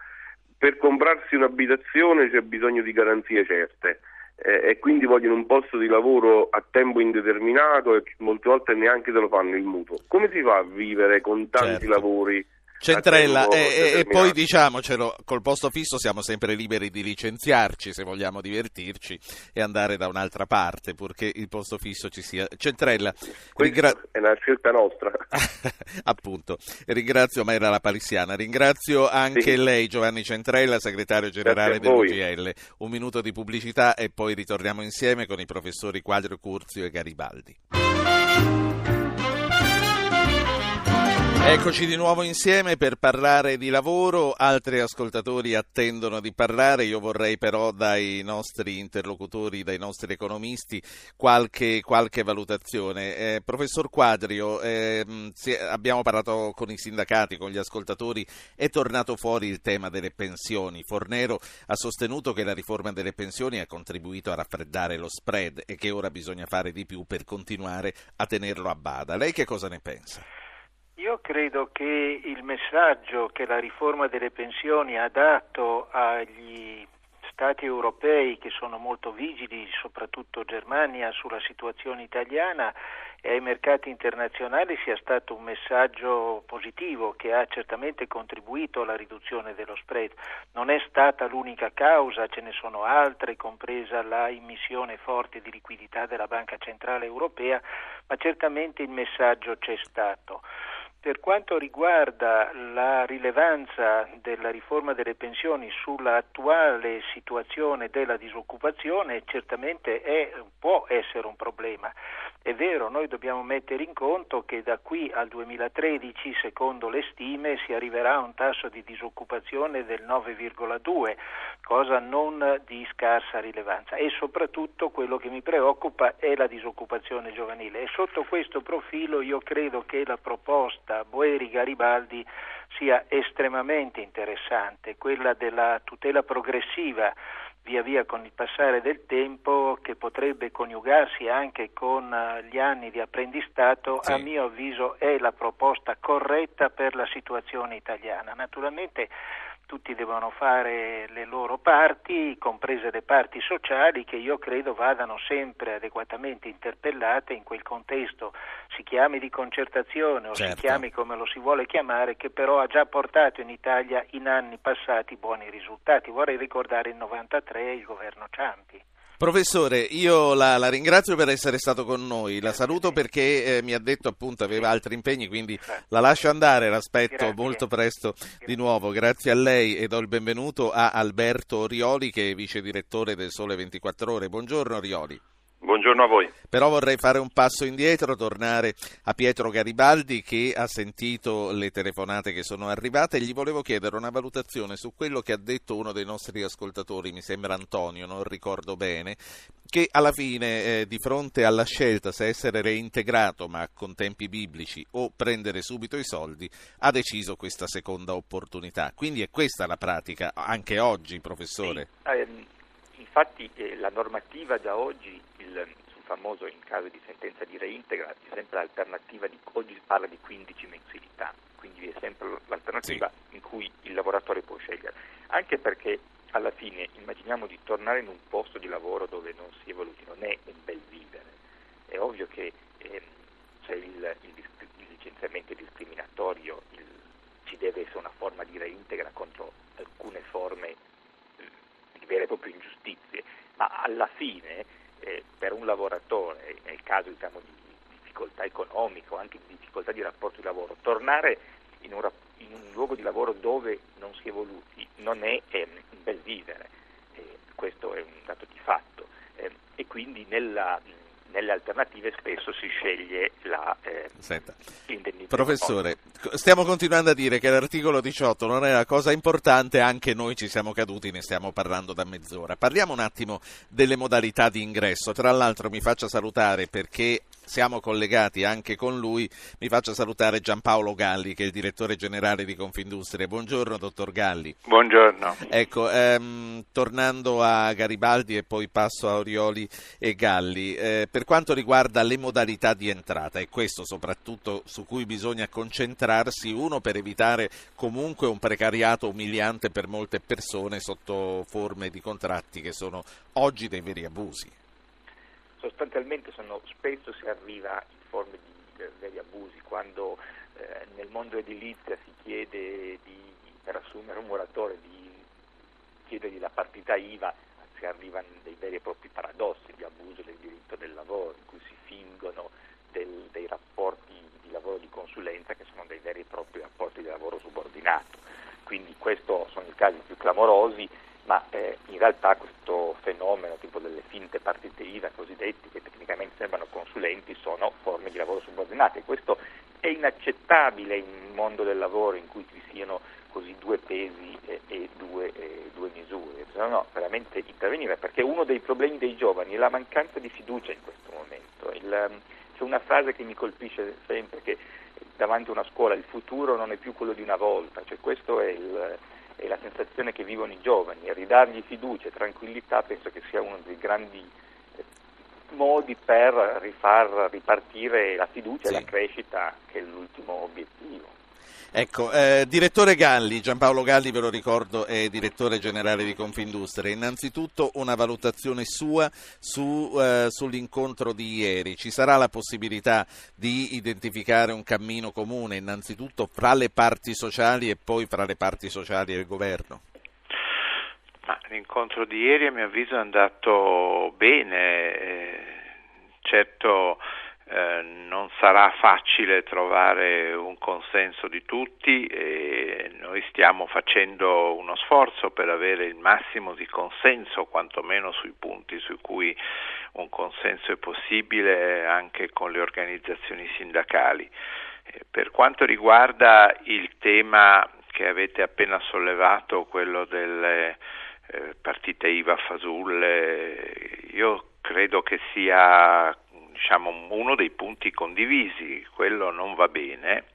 K: Per comprarsi un'abitazione c'è bisogno di garanzie certe eh, e quindi vogliono un posto di lavoro a tempo indeterminato e molte volte neanche te lo fanno il mutuo. Come si fa a vivere con tanti
A: Certo.
K: lavori?
A: Centrella, e, e- poi diciamocelo, col posto fisso siamo sempre liberi di licenziarci se vogliamo divertirci e andare da un'altra parte, purché il posto fisso ci sia. Centrella, ringra-
K: è una scelta nostra.
A: appunto, ringrazio, ma era la palissiana, ringrazio anche
K: Sì.
A: lei Giovanni Centrella, segretario generale dell'UGL. Un minuto di pubblicità e poi ritorniamo insieme con i professori Quadro Curzio e Garibaldi. Eccoci di nuovo insieme per parlare di lavoro, altri ascoltatori attendono di parlare, io vorrei però dai nostri interlocutori, dai nostri economisti qualche, qualche valutazione. Eh, professor Quadrio, eh, abbiamo parlato con i sindacati, con gli ascoltatori, è tornato fuori il tema delle pensioni. Fornero ha sostenuto che la riforma delle pensioni ha contribuito a raffreddare lo spread e che ora bisogna fare di più per continuare a tenerlo a bada. Lei che cosa ne pensa?
B: Io credo che il messaggio che la riforma delle pensioni ha dato agli Stati europei che sono molto vigili, soprattutto Germania, sulla situazione italiana e ai mercati internazionali sia stato un messaggio positivo che ha certamente contribuito alla riduzione dello spread. Non è stata l'unica causa, ce ne sono altre, compresa la immissione forte di liquidità della Banca Centrale Europea, ma certamente il messaggio c'è stato. Per quanto riguarda la rilevanza della riforma delle pensioni sull'attuale situazione della disoccupazione, certamente è, può essere un problema. È vero, noi dobbiamo mettere in conto che da qui al 2013, secondo le stime, si arriverà a un tasso di disoccupazione del 9,2, cosa non di scarsa rilevanza. E soprattutto quello che mi preoccupa è la disoccupazione giovanile. E sotto questo profilo io credo che la proposta Boeri-Garibaldi sia estremamente interessante, quella della tutela progressiva via via con il passare del tempo che potrebbe coniugarsi anche con eh, gli anni di apprendistato, sì. a mio avviso è la proposta corretta per la situazione italiana. Naturalmente tutti devono fare le loro parti, comprese le parti sociali, che io credo vadano sempre adeguatamente interpellate in quel contesto, si chiami di concertazione o certo. si chiami come lo si vuole chiamare, che però ha già portato in Italia in anni passati buoni risultati. Vorrei ricordare il 93 il governo Ciampi.
A: Professore, io la, la, ringrazio per essere stato con noi, la saluto perché eh, mi ha detto appunto aveva altri impegni, quindi la lascio andare, l'aspetto molto presto di nuovo. Grazie a lei e do il benvenuto a Alberto Rioli che è vice direttore del Sole 24 Ore. Buongiorno Rioli.
L: Buongiorno a voi.
A: Però vorrei fare un passo indietro, tornare a Pietro Garibaldi che ha sentito le telefonate che sono arrivate e gli volevo chiedere una valutazione su quello che ha detto uno dei nostri ascoltatori, mi sembra Antonio, non ricordo bene, che alla fine eh, di fronte alla scelta se essere reintegrato ma con tempi biblici o prendere subito i soldi ha deciso questa seconda opportunità. Quindi è questa la pratica anche oggi, professore.
C: Sì, ehm, infatti eh, la normativa da oggi il, sul famoso in caso di sentenza di reintegra c'è sempre l'alternativa di oggi si parla di 15 mensilità, quindi è sempre l'alternativa sì. in cui il lavoratore può scegliere, anche perché alla fine immaginiamo di tornare in un posto di lavoro dove non si è evoluti, non è un bel vivere, è ovvio che eh, c'è il, il, il, licenziamento discriminatorio, il, ci deve essere una forma di reintegra contro alcune forme di vere e proprie ingiustizie, ma alla fine eh, per un lavoratore, nel caso diciamo, di difficoltà economiche o anche di difficoltà di rapporto di lavoro, tornare in un, in un luogo di lavoro dove non si è evoluti non è eh, un bel vivere, eh, questo è un dato di fatto. Ehm, e quindi nella, nelle alternative spesso si sceglie la eh,
A: Professore, stiamo continuando a dire che l'articolo 18 non è una cosa importante, anche noi ci siamo caduti, ne stiamo parlando da mezz'ora. Parliamo un attimo delle modalità di ingresso. Tra l'altro mi faccia salutare perché siamo collegati anche con lui. Mi faccio salutare Giampaolo Galli, che è il direttore generale di Confindustria. Buongiorno, dottor Galli.
L: Buongiorno.
A: Ecco, ehm, tornando a Garibaldi e poi passo a Orioli e Galli, eh, per quanto riguarda le modalità di entrata, è questo soprattutto su cui bisogna concentrarsi, uno per evitare comunque un precariato umiliante per molte persone sotto forme di contratti che sono oggi dei veri abusi
C: sostanzialmente sono, spesso si arriva in forme di veri abusi, quando eh, nel mondo edilizia si chiede di, per assumere un muratore di chiedergli la partita IVA, si arrivano dei veri e propri paradossi di abuso del diritto del lavoro, in cui si fingono del, dei rapporti di lavoro di consulenza che sono dei veri e propri rapporti di lavoro subordinato. Quindi questi sono i casi più clamorosi ma eh, in realtà questo fenomeno tipo delle finte partite IVA cosiddetti che tecnicamente sembrano consulenti sono forme di lavoro subordinato e questo è inaccettabile in un mondo del lavoro in cui ci siano così due pesi e, e due, e due misure, bisogna veramente intervenire perché uno dei problemi dei giovani è la mancanza di fiducia in questo momento. Il, ehm, c'è una frase che mi colpisce sempre che davanti a una scuola il futuro non è più quello di una volta, cioè questa è, è, la sensazione che vivono i giovani e ridargli fiducia e tranquillità penso che sia uno dei grandi eh, modi per rifar ripartire la fiducia sì. e la crescita che è l'ultimo obiettivo.
A: Ecco, eh, direttore Galli, Giampaolo Galli ve lo ricordo è direttore generale di Confindustria, innanzitutto una valutazione sua su, eh, sull'incontro di ieri, ci sarà la possibilità di identificare un cammino comune innanzitutto fra le parti sociali e poi fra le parti sociali e il governo?
L: Ma l'incontro di ieri a mio avviso è andato bene, eh, certo eh, non sarà facile trovare un consenso di tutti e noi stiamo facendo uno sforzo per avere il massimo di consenso, quantomeno sui punti su cui un consenso è possibile anche con le organizzazioni sindacali. Eh, per quanto riguarda il tema che avete appena sollevato, quello delle eh, partite IVA fasulle, io credo che sia diciamo, uno dei punti condivisi, quello non va bene.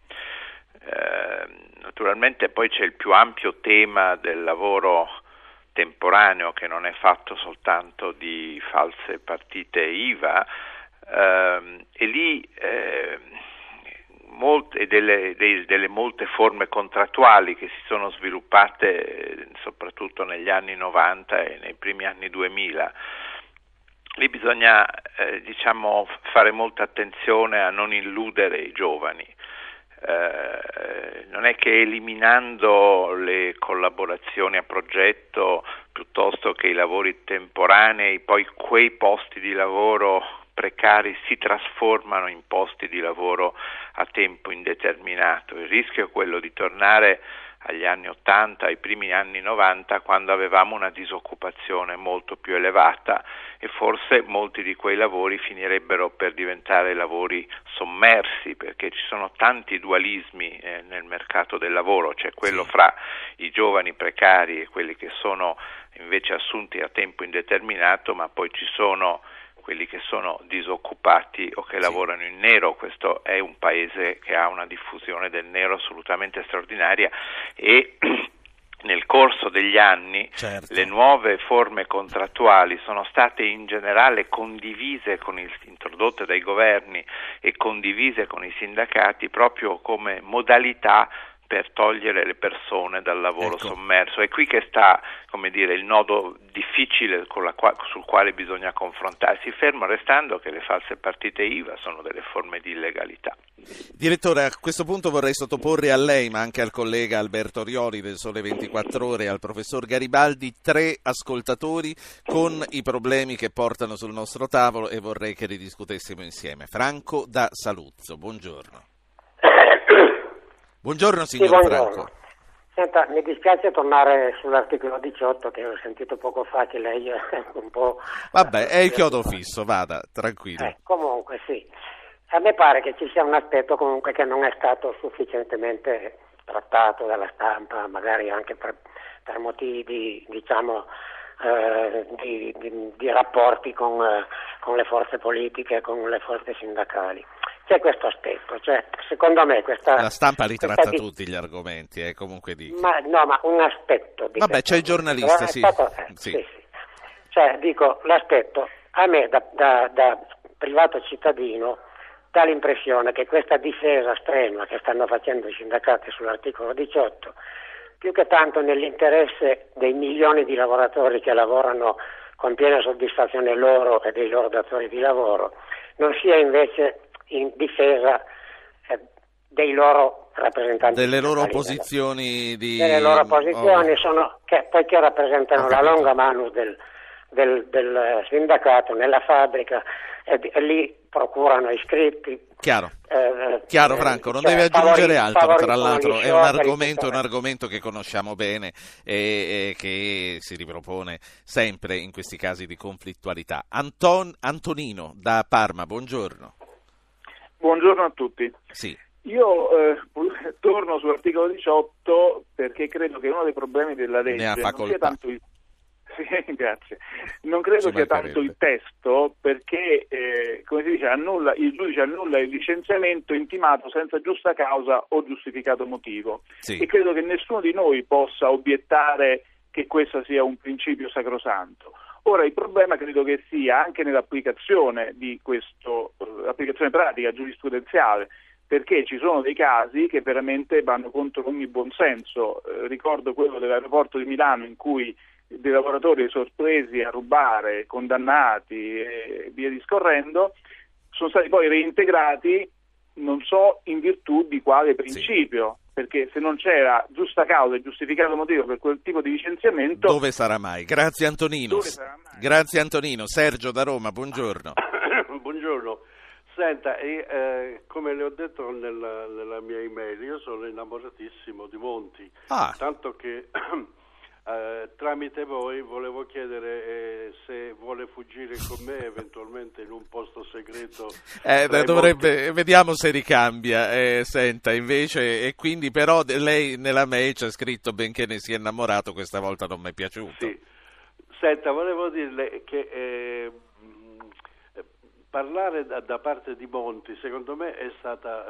L: Eh, naturalmente poi c'è il più ampio tema del lavoro temporaneo che non è fatto soltanto di false partite IVA ehm, e lì eh, molte, delle, dei, delle, molte forme contrattuali che si sono sviluppate soprattutto negli anni 90 e nei primi anni 2000 lì bisogna eh, diciamo, fare molta attenzione a non illudere i giovani. Eh, non è che eliminando le collaborazioni a progetto piuttosto che i lavori temporanei, poi quei posti di lavoro precari si trasformano in posti di lavoro a tempo indeterminato. Il rischio è quello di tornare agli anni 80, ai primi anni 90, quando avevamo una disoccupazione molto più elevata e forse molti di quei lavori finirebbero per diventare lavori sommersi, perché ci sono tanti dualismi eh, nel mercato del lavoro, c'è quello fra i giovani precari e quelli che sono invece assunti a tempo indeterminato, ma poi ci sono quelli che sono disoccupati o che sì. lavorano in nero. Questo è un paese che ha una diffusione del nero assolutamente straordinaria e nel corso degli anni certo. le nuove forme contrattuali sono state in generale condivise con il, introdotte dai governi e condivise con i sindacati proprio come modalità per togliere le persone dal lavoro ecco. sommerso. È qui che sta dire, il nodo difficile qua- sul quale bisogna confrontarsi, fermo restando che le false partite IVA sono delle forme di illegalità.
A: Direttore, a questo punto vorrei sottoporre a lei, ma anche al collega Alberto Rioli del Sole 24 Ore e al professor Garibaldi, tre ascoltatori con i problemi che portano sul nostro tavolo e vorrei che li discutessimo insieme. Franco da Saluzzo, buongiorno. Buongiorno signor sì, buongiorno. Franco.
M: Senta, mi dispiace tornare sull'articolo 18 che ho sentito poco fa che lei è un po'...
A: Vabbè, è il chiodo fisso, vada, tranquillo.
M: Eh, comunque sì, a me pare che ci sia un aspetto comunque che non è stato sufficientemente trattato dalla stampa, magari anche per, per motivi diciamo, eh, di, di, di, rapporti con, eh, con le forze politiche, con le forze sindacali c'è questo aspetto, cioè, secondo me questa...
A: La stampa ritratta di... tutti gli argomenti, eh, comunque dico.
M: Ma, no, ma un aspetto.
A: Di Vabbè, c'è il giornalista, sì.
M: Stato... Eh, sì. sì. sì. Cioè, dico, l'aspetto, a me da, da, da privato cittadino dà l'impressione che questa difesa strenua che stanno facendo i sindacati sull'articolo 18, più che tanto nell'interesse dei milioni di lavoratori che lavorano con piena soddisfazione loro e dei loro datori di lavoro, non sia invece in difesa eh, dei loro rappresentanti.
A: Delle loro posizioni di...
M: Delle loro posizioni, oh. sono, che, poiché rappresentano la longa manus del, del, del, sindacato nella fabbrica e, e lì procurano iscritti.
A: Chiaro, eh, Chiaro Franco, non cioè, deve aggiungere favori, altro, tra l'altro è un argomento, un argomento che conosciamo bene e, e, che si ripropone sempre in questi casi di conflittualità. Anton, Antonino da Parma, buongiorno.
N: Buongiorno a tutti.
A: Sì.
N: io eh, torno sull'articolo 18 perché credo che uno dei problemi della legge non sia tanto il sì, grazie. Non credo sia tanto il testo perché, eh, come si dice, annulla, il giudice annulla il licenziamento intimato senza giusta causa o giustificato motivo. Sì. E credo che nessuno di noi possa obiettare che questo sia un principio sacrosanto. Ora il problema credo che sia anche nell'applicazione di questo, eh, applicazione pratica giurisprudenziale, perché ci sono dei casi che veramente vanno contro ogni buonsenso. Eh, ricordo quello dell'aeroporto di Milano in cui dei lavoratori sorpresi a rubare, condannati e via discorrendo, sono stati poi reintegrati, non so in virtù di quale principio. Sì. Perché se non c'era giusta causa e giustificato motivo per quel tipo di licenziamento.
A: Dove sarà mai? Grazie Antonino. Mai? Grazie Antonino. Sergio da Roma, buongiorno.
O: buongiorno. Senta, eh, come le ho detto nella, nella, mia email, io sono innamoratissimo di Monti, ah. tanto che eh, tramite voi volevo chiedere eh, se vuole fuggire con me eventualmente in un posto segreto.
A: Eh, dovrebbe. Vediamo se ricambia. Eh, senta, invece, e quindi però lei nella mail c'è scritto benché ne sia innamorato, questa volta non mi è piaciuto.
O: Sì. Senta, volevo dirle che eh, parlare da, da, parte di Monti, secondo me, è stata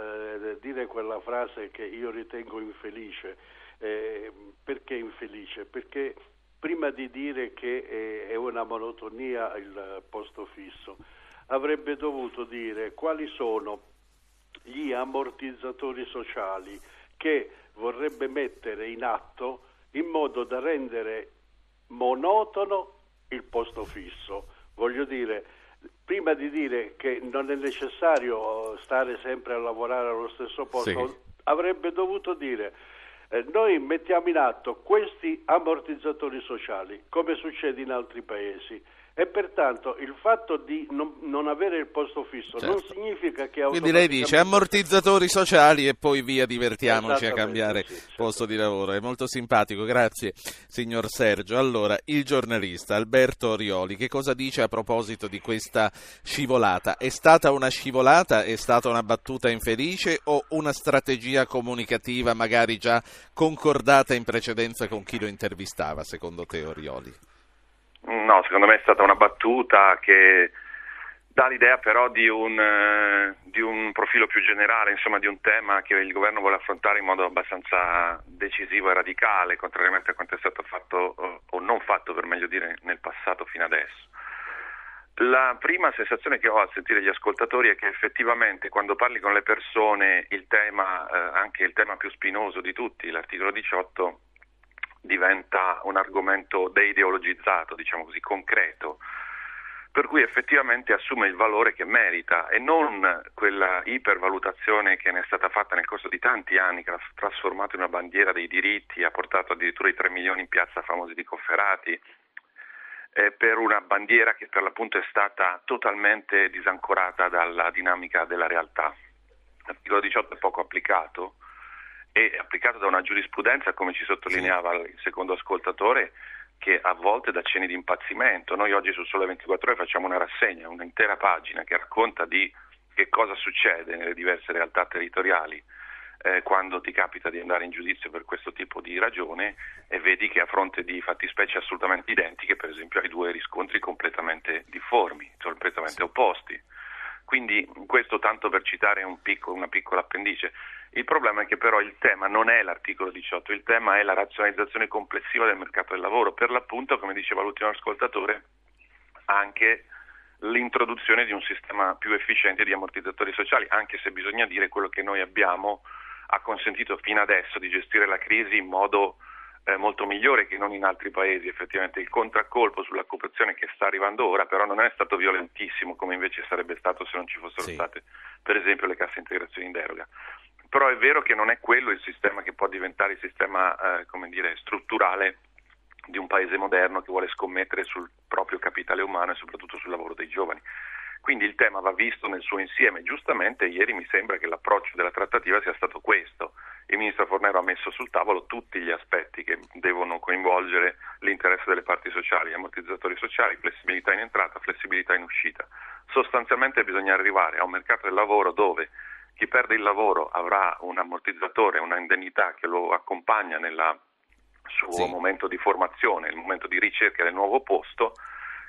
O: dire quella frase che io ritengo infelice. Eh, perché infelice? Perché prima di dire che eh, è una monotonia il posto fisso, avrebbe dovuto dire quali sono gli ammortizzatori sociali che vorrebbe mettere in atto in modo da rendere monotono il posto fisso. Voglio dire, prima di dire che non è necessario stare sempre a lavorare allo stesso posto, sì. avrebbe dovuto dire eh, noi mettiamo in atto questi ammortizzatori sociali, come succede in altri paesi, e pertanto il fatto di non, non avere il posto fisso certo. non significa che
A: quindi lei dice ammortizzatori sociali e poi via divertiamoci a cambiare sì, posto di lavoro. È molto simpatico grazie signor Sergio. Allora il giornalista Alberto Orioli che cosa dice a proposito di questa scivolata? È stata una scivolata? È stata una battuta infelice o una strategia comunicativa magari già concordata in precedenza con chi lo intervistava secondo te Orioli
P: No, secondo me è stata una battuta che dà l'idea però di un, eh, di un, profilo più generale, insomma di un tema che il governo vuole affrontare in modo abbastanza decisivo e radicale, contrariamente a quanto è stato fatto o non fatto per meglio dire nel passato fino adesso. La prima sensazione che ho al sentire gli ascoltatori è che effettivamente quando parli con le persone il tema, eh, anche il tema più spinoso di tutti, l'articolo 18, diventa un argomento deideologizzato, diciamo così, concreto, per cui effettivamente assume il valore che merita e non quella ipervalutazione che ne è stata fatta nel corso di tanti anni, che ha trasformato in una bandiera dei diritti, ha portato addirittura i 3 milioni in piazza famosi di Cofferati, eh, per una bandiera che per l'appunto è stata totalmente disancorata dalla dinamica della realtà. L'articolo 18 è poco applicato e applicato da una giurisprudenza, come ci sottolineava il secondo ascoltatore, che a volte dà cenni di impazzimento. Noi oggi su Sole 24 Ore facciamo una rassegna, un'intera pagina che racconta di che cosa succede nelle diverse realtà territoriali eh, quando ti capita di andare in giudizio per questo tipo di ragione e vedi che a fronte di fattispecie assolutamente identiche, per esempio, hai due riscontri completamente difformi, completamente opposti. Quindi questo tanto per citare un piccolo, una piccola appendice. Il problema è che però il tema non è l'articolo 18, il tema è la razionalizzazione complessiva del mercato del lavoro, per l'appunto, come diceva l'ultimo ascoltatore, anche l'introduzione di un sistema più efficiente di ammortizzatori sociali, anche se bisogna dire quello che noi abbiamo ha consentito fino adesso di gestire la crisi in modo eh, molto migliore che non in altri paesi. Effettivamente il contraccolpo sull'occupazione che sta arrivando ora però non è stato violentissimo come invece sarebbe stato se non ci fossero sì. state per esempio le casse integrazioni in deroga. Però è vero che non è quello il sistema che può diventare il sistema eh, dire, strutturale di un paese moderno che vuole scommettere sul proprio capitale umano e soprattutto sul lavoro dei giovani. Quindi il tema va visto nel suo insieme. Giustamente ieri mi sembra che l'approccio della trattativa sia stato questo. Il ministro Fornero ha messo sul tavolo tutti gli aspetti che devono coinvolgere l'interesse delle parti sociali, ammortizzatori sociali, flessibilità in entrata, flessibilità in uscita. Sostanzialmente bisogna arrivare a un mercato del lavoro dove chi perde il lavoro avrà un ammortizzatore, una indennità che lo accompagna nel suo sì. momento di formazione, il momento di ricerca del nuovo posto,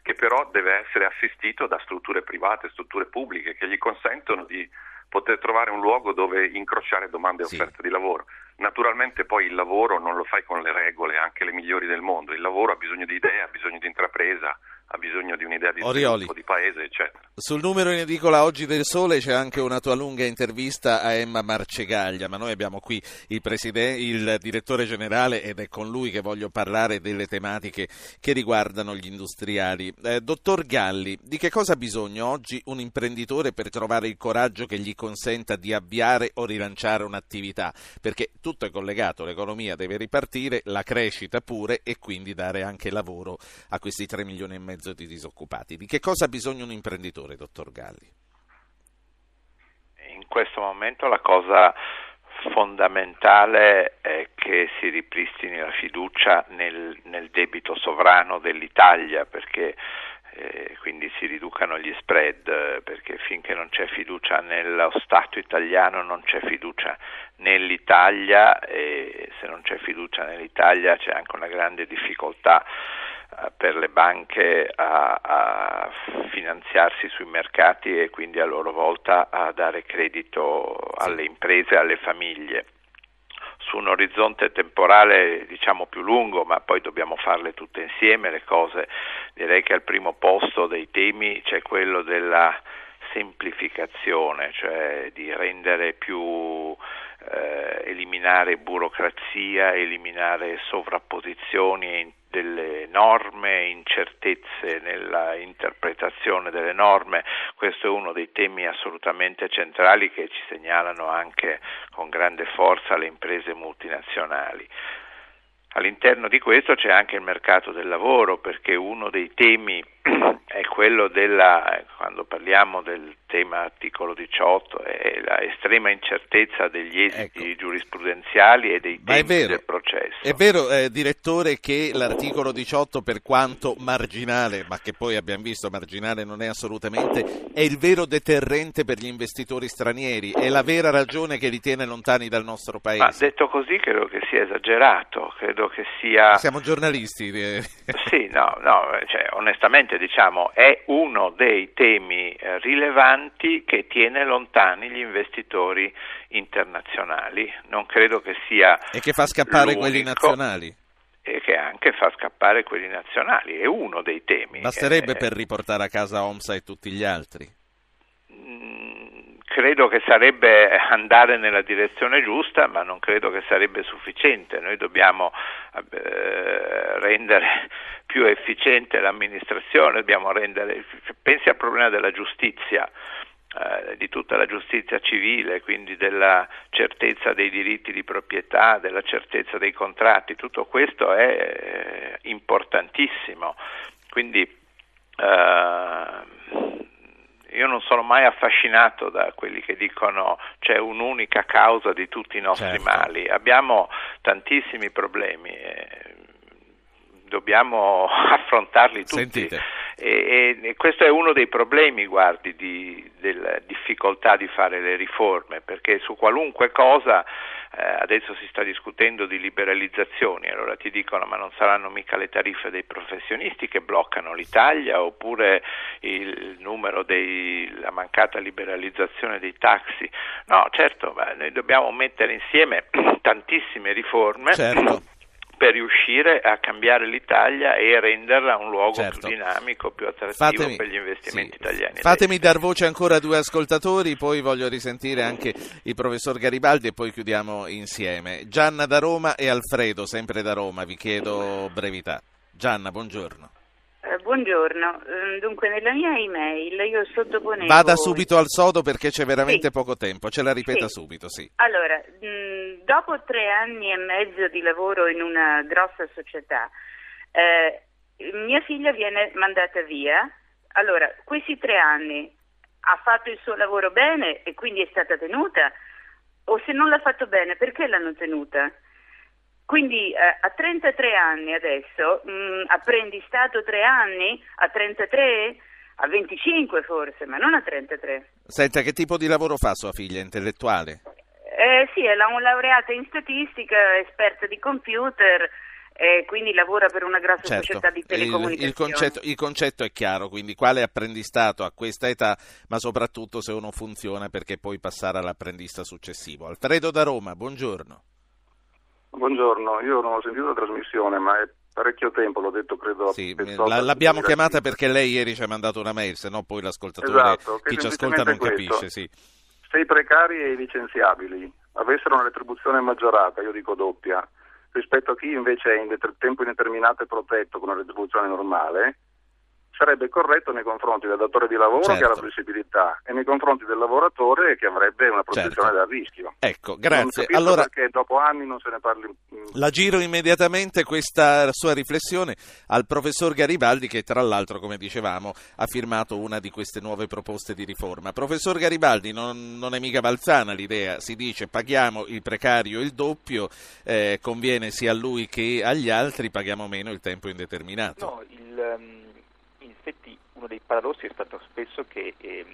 P: che però deve essere assistito da strutture private, strutture pubbliche che gli consentono di poter trovare un luogo dove incrociare domande e offerte sì. di lavoro. Naturalmente poi il lavoro non lo fai con le regole, anche le migliori del mondo, il lavoro ha bisogno di idee, ha bisogno di intrapresa, ha bisogno di un'idea di
A: Orioli.
P: sviluppo di paese, eccetera.
A: Sul numero in edicola oggi del Sole c'è anche una tua lunga intervista a Emma Marcegaglia, ma noi abbiamo qui il, il direttore generale ed è con lui che voglio parlare delle tematiche che riguardano gli industriali. Eh, dottor Galli, di che cosa ha bisogno oggi un imprenditore per trovare il coraggio che gli consenta di avviare o rilanciare un'attività? Perché tutto è collegato, l'economia deve ripartire, la crescita pure e quindi dare anche lavoro a questi 3 milioni e mezzo di disoccupati. Di che cosa ha bisogno un imprenditore, dottor Galli?
L: In questo momento la cosa fondamentale è che si ripristini la fiducia nel, nel debito sovrano dell'Italia perché eh, quindi si riducano gli spread perché finché non c'è fiducia nello Stato italiano non c'è fiducia nell'Italia e se non c'è fiducia nell'Italia c'è anche una grande difficoltà per le banche a, a, finanziarsi sui mercati e quindi a loro volta a dare credito alle imprese e alle famiglie su un orizzonte temporale diciamo più lungo, ma poi dobbiamo farle tutte insieme le cose. Direi che al primo posto dei temi c'è quello della semplificazione, cioè di rendere più eh, eliminare burocrazia, eliminare sovrapposizioni delle norme, incertezze nella interpretazione delle norme, questo è uno dei temi assolutamente centrali che ci segnalano anche con grande forza le imprese multinazionali. All'interno di questo c'è anche il mercato del lavoro perché uno dei temi è quello della, quando parliamo del tema articolo 18, è la estrema incertezza degli esiti ecco. giurisprudenziali e dei tempi vero, del processo.
A: È vero, eh, direttore, che l'articolo 18, per quanto marginale, ma che poi abbiamo visto marginale non è assolutamente, è il vero deterrente per gli investitori stranieri, è la vera ragione che li tiene lontani dal nostro paese.
L: Ma detto così credo che sia esagerato, credo che sia...
A: Siamo giornalisti. Eh.
L: Sì, no, no, cioè, onestamente diciamo è uno dei temi eh, rilevanti che tiene lontani gli investitori internazionali. Non credo che sia
A: e che fa scappare quelli nazionali
L: e che anche fa scappare quelli nazionali, è uno dei temi.
A: Basterebbe eh, per riportare a casa OMSA e tutti gli altri?
L: Mm, credo che sarebbe andare nella direzione giusta, ma non credo che sarebbe sufficiente. Noi dobbiamo eh, rendere più efficiente l'amministrazione, dobbiamo rendere, pensi al problema della giustizia, eh, di tutta la giustizia civile, quindi della certezza dei diritti di proprietà, della certezza dei contratti, tutto questo è eh, importantissimo. Quindi eh, io non sono mai affascinato da quelli che dicono c'è un'unica causa di tutti i nostri certo. mali. Abbiamo tantissimi problemi. Eh, dobbiamo affrontarli tutti.
A: Sentite.
L: E, e, questo è uno dei problemi, guardi, di, della difficoltà di fare le riforme, perché su qualunque cosa eh, adesso si sta discutendo di liberalizzazioni, allora ti dicono ma non saranno mica le tariffe dei professionisti che bloccano l'Italia oppure il numero dei, la mancata liberalizzazione dei taxi. No, certo, noi dobbiamo mettere insieme tantissime riforme.
A: Certo
L: per riuscire a cambiare l'Italia e renderla un luogo certo. più dinamico, più attrattivo fatemi, per gli investimenti sì. italiani.
A: Fatemi dar voce ancora a due ascoltatori, poi voglio risentire anche il professor Garibaldi e poi chiudiamo insieme. Gianna da Roma e Alfredo, sempre da Roma, vi chiedo brevità. Gianna, buongiorno.
Q: Eh, buongiorno, ehm, dunque nella mia email io sottoponevo...
A: Vada subito al sodo perché c'è veramente sì. poco tempo, ce la ripeta sì. subito, sì.
Q: Allora, mh, dopo tre anni e mezzo di lavoro in una grossa società, eh, mia figlia viene mandata via, allora questi tre anni ha fatto il suo lavoro bene e quindi è stata tenuta? O se non l'ha fatto bene, perché l'hanno tenuta? Quindi eh, a 33 anni adesso, mh, mm, apprendistato tre anni, a 33 a 25 forse, ma non a 33.
A: Senta, che tipo di lavoro fa sua figlia, intellettuale?
Q: Eh, sì, è un laureata in statistica, esperta di computer, eh, quindi lavora per una grossa certo, società di telecomunicazioni.
A: Il, il, concetto, il, concetto, è chiaro, quindi quale apprendistato a questa età, ma soprattutto se uno funziona perché poi passare all'apprendista successivo. Alfredo da Roma, buongiorno.
R: Buongiorno, io non ho sentito la trasmissione, ma è parecchio tempo, l'ho detto credo.
A: Sì, l'abbiamo chiamata perché lei ieri ci ha mandato una mail, se no poi l'ascoltatore,
R: esatto,
A: chi ci ascolta non questo. capisce. Sì.
R: Se i precari e i licenziabili avessero una retribuzione maggiorata, io dico doppia, rispetto a chi invece è in tempo indeterminato e protetto con una retribuzione normale, sarebbe corretto nei confronti del datore di lavoro certo. che ha la certo. flessibilità e nei confronti del lavoratore che avrebbe una protezione certo. dal rischio.
A: Ecco, grazie.
R: allora, perché dopo anni non se ne parli.
A: La giro immediatamente questa sua riflessione al professor Garibaldi che tra l'altro, come dicevamo, ha firmato una di queste nuove proposte di riforma. Professor Garibaldi, non, non è mica balzana l'idea, si dice paghiamo il precario il doppio, eh, conviene sia a lui che agli altri, paghiamo meno il tempo indeterminato.
C: No, il, um effetti uno dei paradossi è stato spesso che ehm,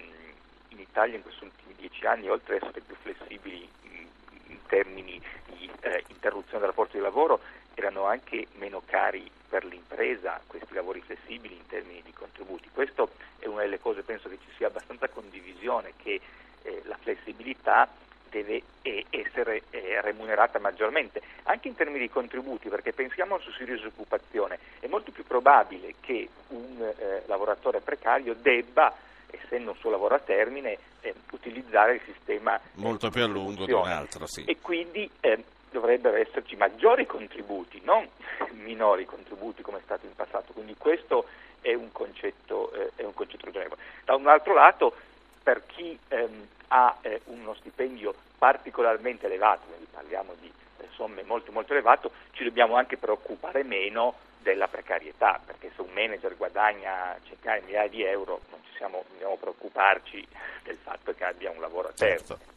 C: in Italia in questi ultimi dieci anni, oltre ad essere più flessibili in, in termini di eh, interruzione del rapporto di lavoro, erano anche meno cari per l'impresa questi lavori flessibili in termini di contributi. Questa è una delle cose, penso che ci sia abbastanza condivisione che eh, la flessibilità deve essere eh, remunerata maggiormente, anche in termini di contributi, perché pensiamo al sussidio di disoccupazione, è molto più probabile che un eh, lavoratore precario debba, essendo un suo lavoro a termine, eh, utilizzare il sistema
A: molto più a lungo di un altro, sì.
C: E quindi eh, dovrebbero esserci maggiori contributi, non minori contributi come è stato in passato, quindi questo è un concetto, eh, è un concetto ragionevole. Da un altro lato, per chi ehm, ha eh, uno stipendio particolarmente elevato, parliamo di eh, somme molto molto elevate, ci dobbiamo anche preoccupare meno della precarietà, perché se un manager guadagna centinaia di migliaia di euro non ci siamo, dobbiamo preoccuparci del fatto che abbia un lavoro a terzo. Certo.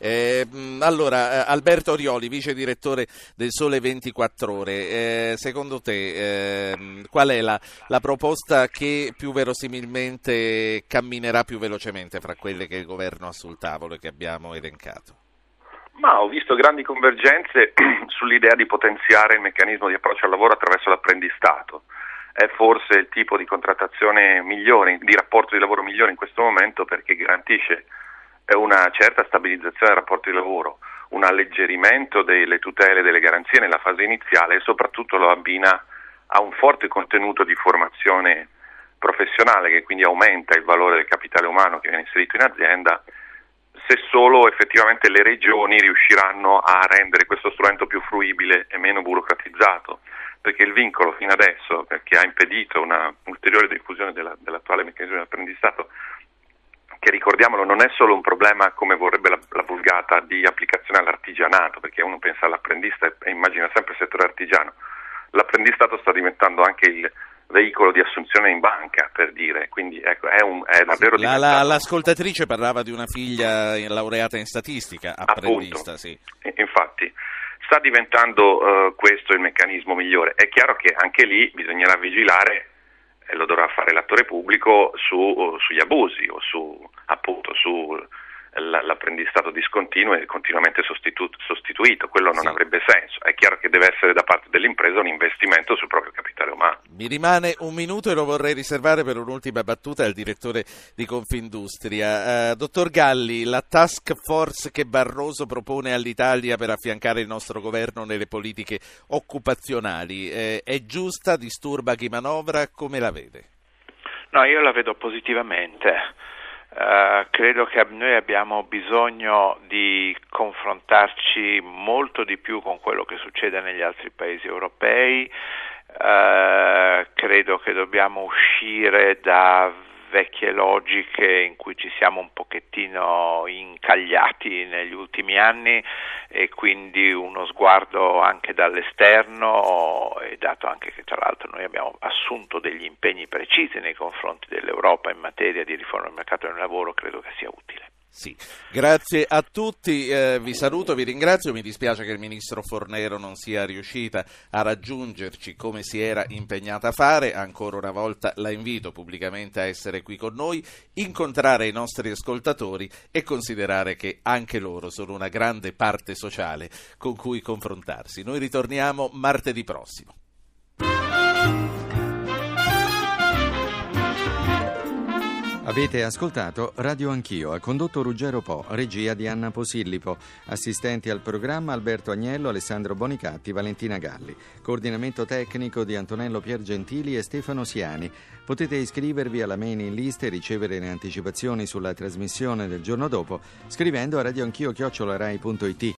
A: Eh, allora, Alberto Orioli, vice direttore del Sole 24 Ore, eh, secondo te eh, qual è la, la, proposta che più verosimilmente camminerà più velocemente fra quelle che il governo ha sul tavolo e che abbiamo elencato?
P: Ma ho visto grandi convergenze sull'idea di potenziare il meccanismo di approccio al lavoro attraverso l'apprendistato. È forse il tipo di contrattazione migliore, di rapporto di lavoro migliore in questo momento perché garantisce una certa stabilizzazione del rapporto di lavoro, un alleggerimento delle tutele e delle garanzie nella fase iniziale e soprattutto lo abbina a un forte contenuto di formazione professionale che quindi aumenta il valore del capitale umano che viene inserito in azienda se solo effettivamente le regioni riusciranno a rendere questo strumento più fruibile e meno burocratizzato, perché il vincolo fino adesso, che ha impedito una ulteriore diffusione della, dell'attuale meccanismo di apprendistato, che ricordiamolo non è solo un problema come vorrebbe la, la vulgata di applicazione all'artigianato, perché uno pensa all'apprendista e, e immagina sempre il settore artigiano. L'apprendistato sta diventando anche il veicolo di assunzione in banca, per dire, quindi ecco, è, un, è davvero
A: la, la, L'ascoltatrice parlava di una figlia laureata in statistica, apprendista,
P: Appunto.
A: sì.
P: Infatti, sta diventando uh, questo il meccanismo migliore. È chiaro che anche lì bisognerà vigilare lo dovrà fare l'attore pubblico su, sugli abusi o su, appunto, su l'apprendistato discontinuo e continuamente sostitu- sostituito, quello non sì. avrebbe senso. È chiaro che deve essere da parte dell'impresa un investimento sul proprio capitale umano.
A: Mi rimane un minuto e lo vorrei riservare per un'ultima battuta al direttore di Confindustria. Uh, dottor Galli, la task force che Barroso propone all'Italia per affiancare il nostro governo nelle politiche occupazionali eh, è giusta? Disturba chi manovra? Come la vede?
L: No, io la vedo positivamente Uh, credo che noi abbiamo bisogno di confrontarci molto di più con quello che succede negli altri paesi europei, uh, credo che dobbiamo uscire da vecchie logiche in cui ci siamo un pochettino incagliati negli ultimi anni e quindi uno sguardo anche dall'esterno e dato anche che tra l'altro noi abbiamo assunto degli impegni precisi nei confronti dell'Europa in materia di riforma del mercato del lavoro credo che sia utile.
A: Sì, grazie a tutti, eh, vi saluto, vi ringrazio, mi dispiace che il ministro Fornero non sia riuscita a raggiungerci come si era impegnata a fare, ancora una volta la invito pubblicamente a essere qui con noi, incontrare i nostri ascoltatori e considerare che anche loro sono una grande parte sociale con cui confrontarsi. Noi ritorniamo martedì prossimo.
S: Avete ascoltato Radio Anch'io, ha condotto Ruggero Po, regia di Anna Posillipo, assistenti al programma Alberto Agnello, Alessandro Bonicatti, Valentina Galli, coordinamento tecnico di Antonello Piergentili e Stefano Siani. Potete iscrivervi alla mailing list e ricevere le anticipazioni sulla trasmissione del giorno dopo scrivendo a radioanchio.it.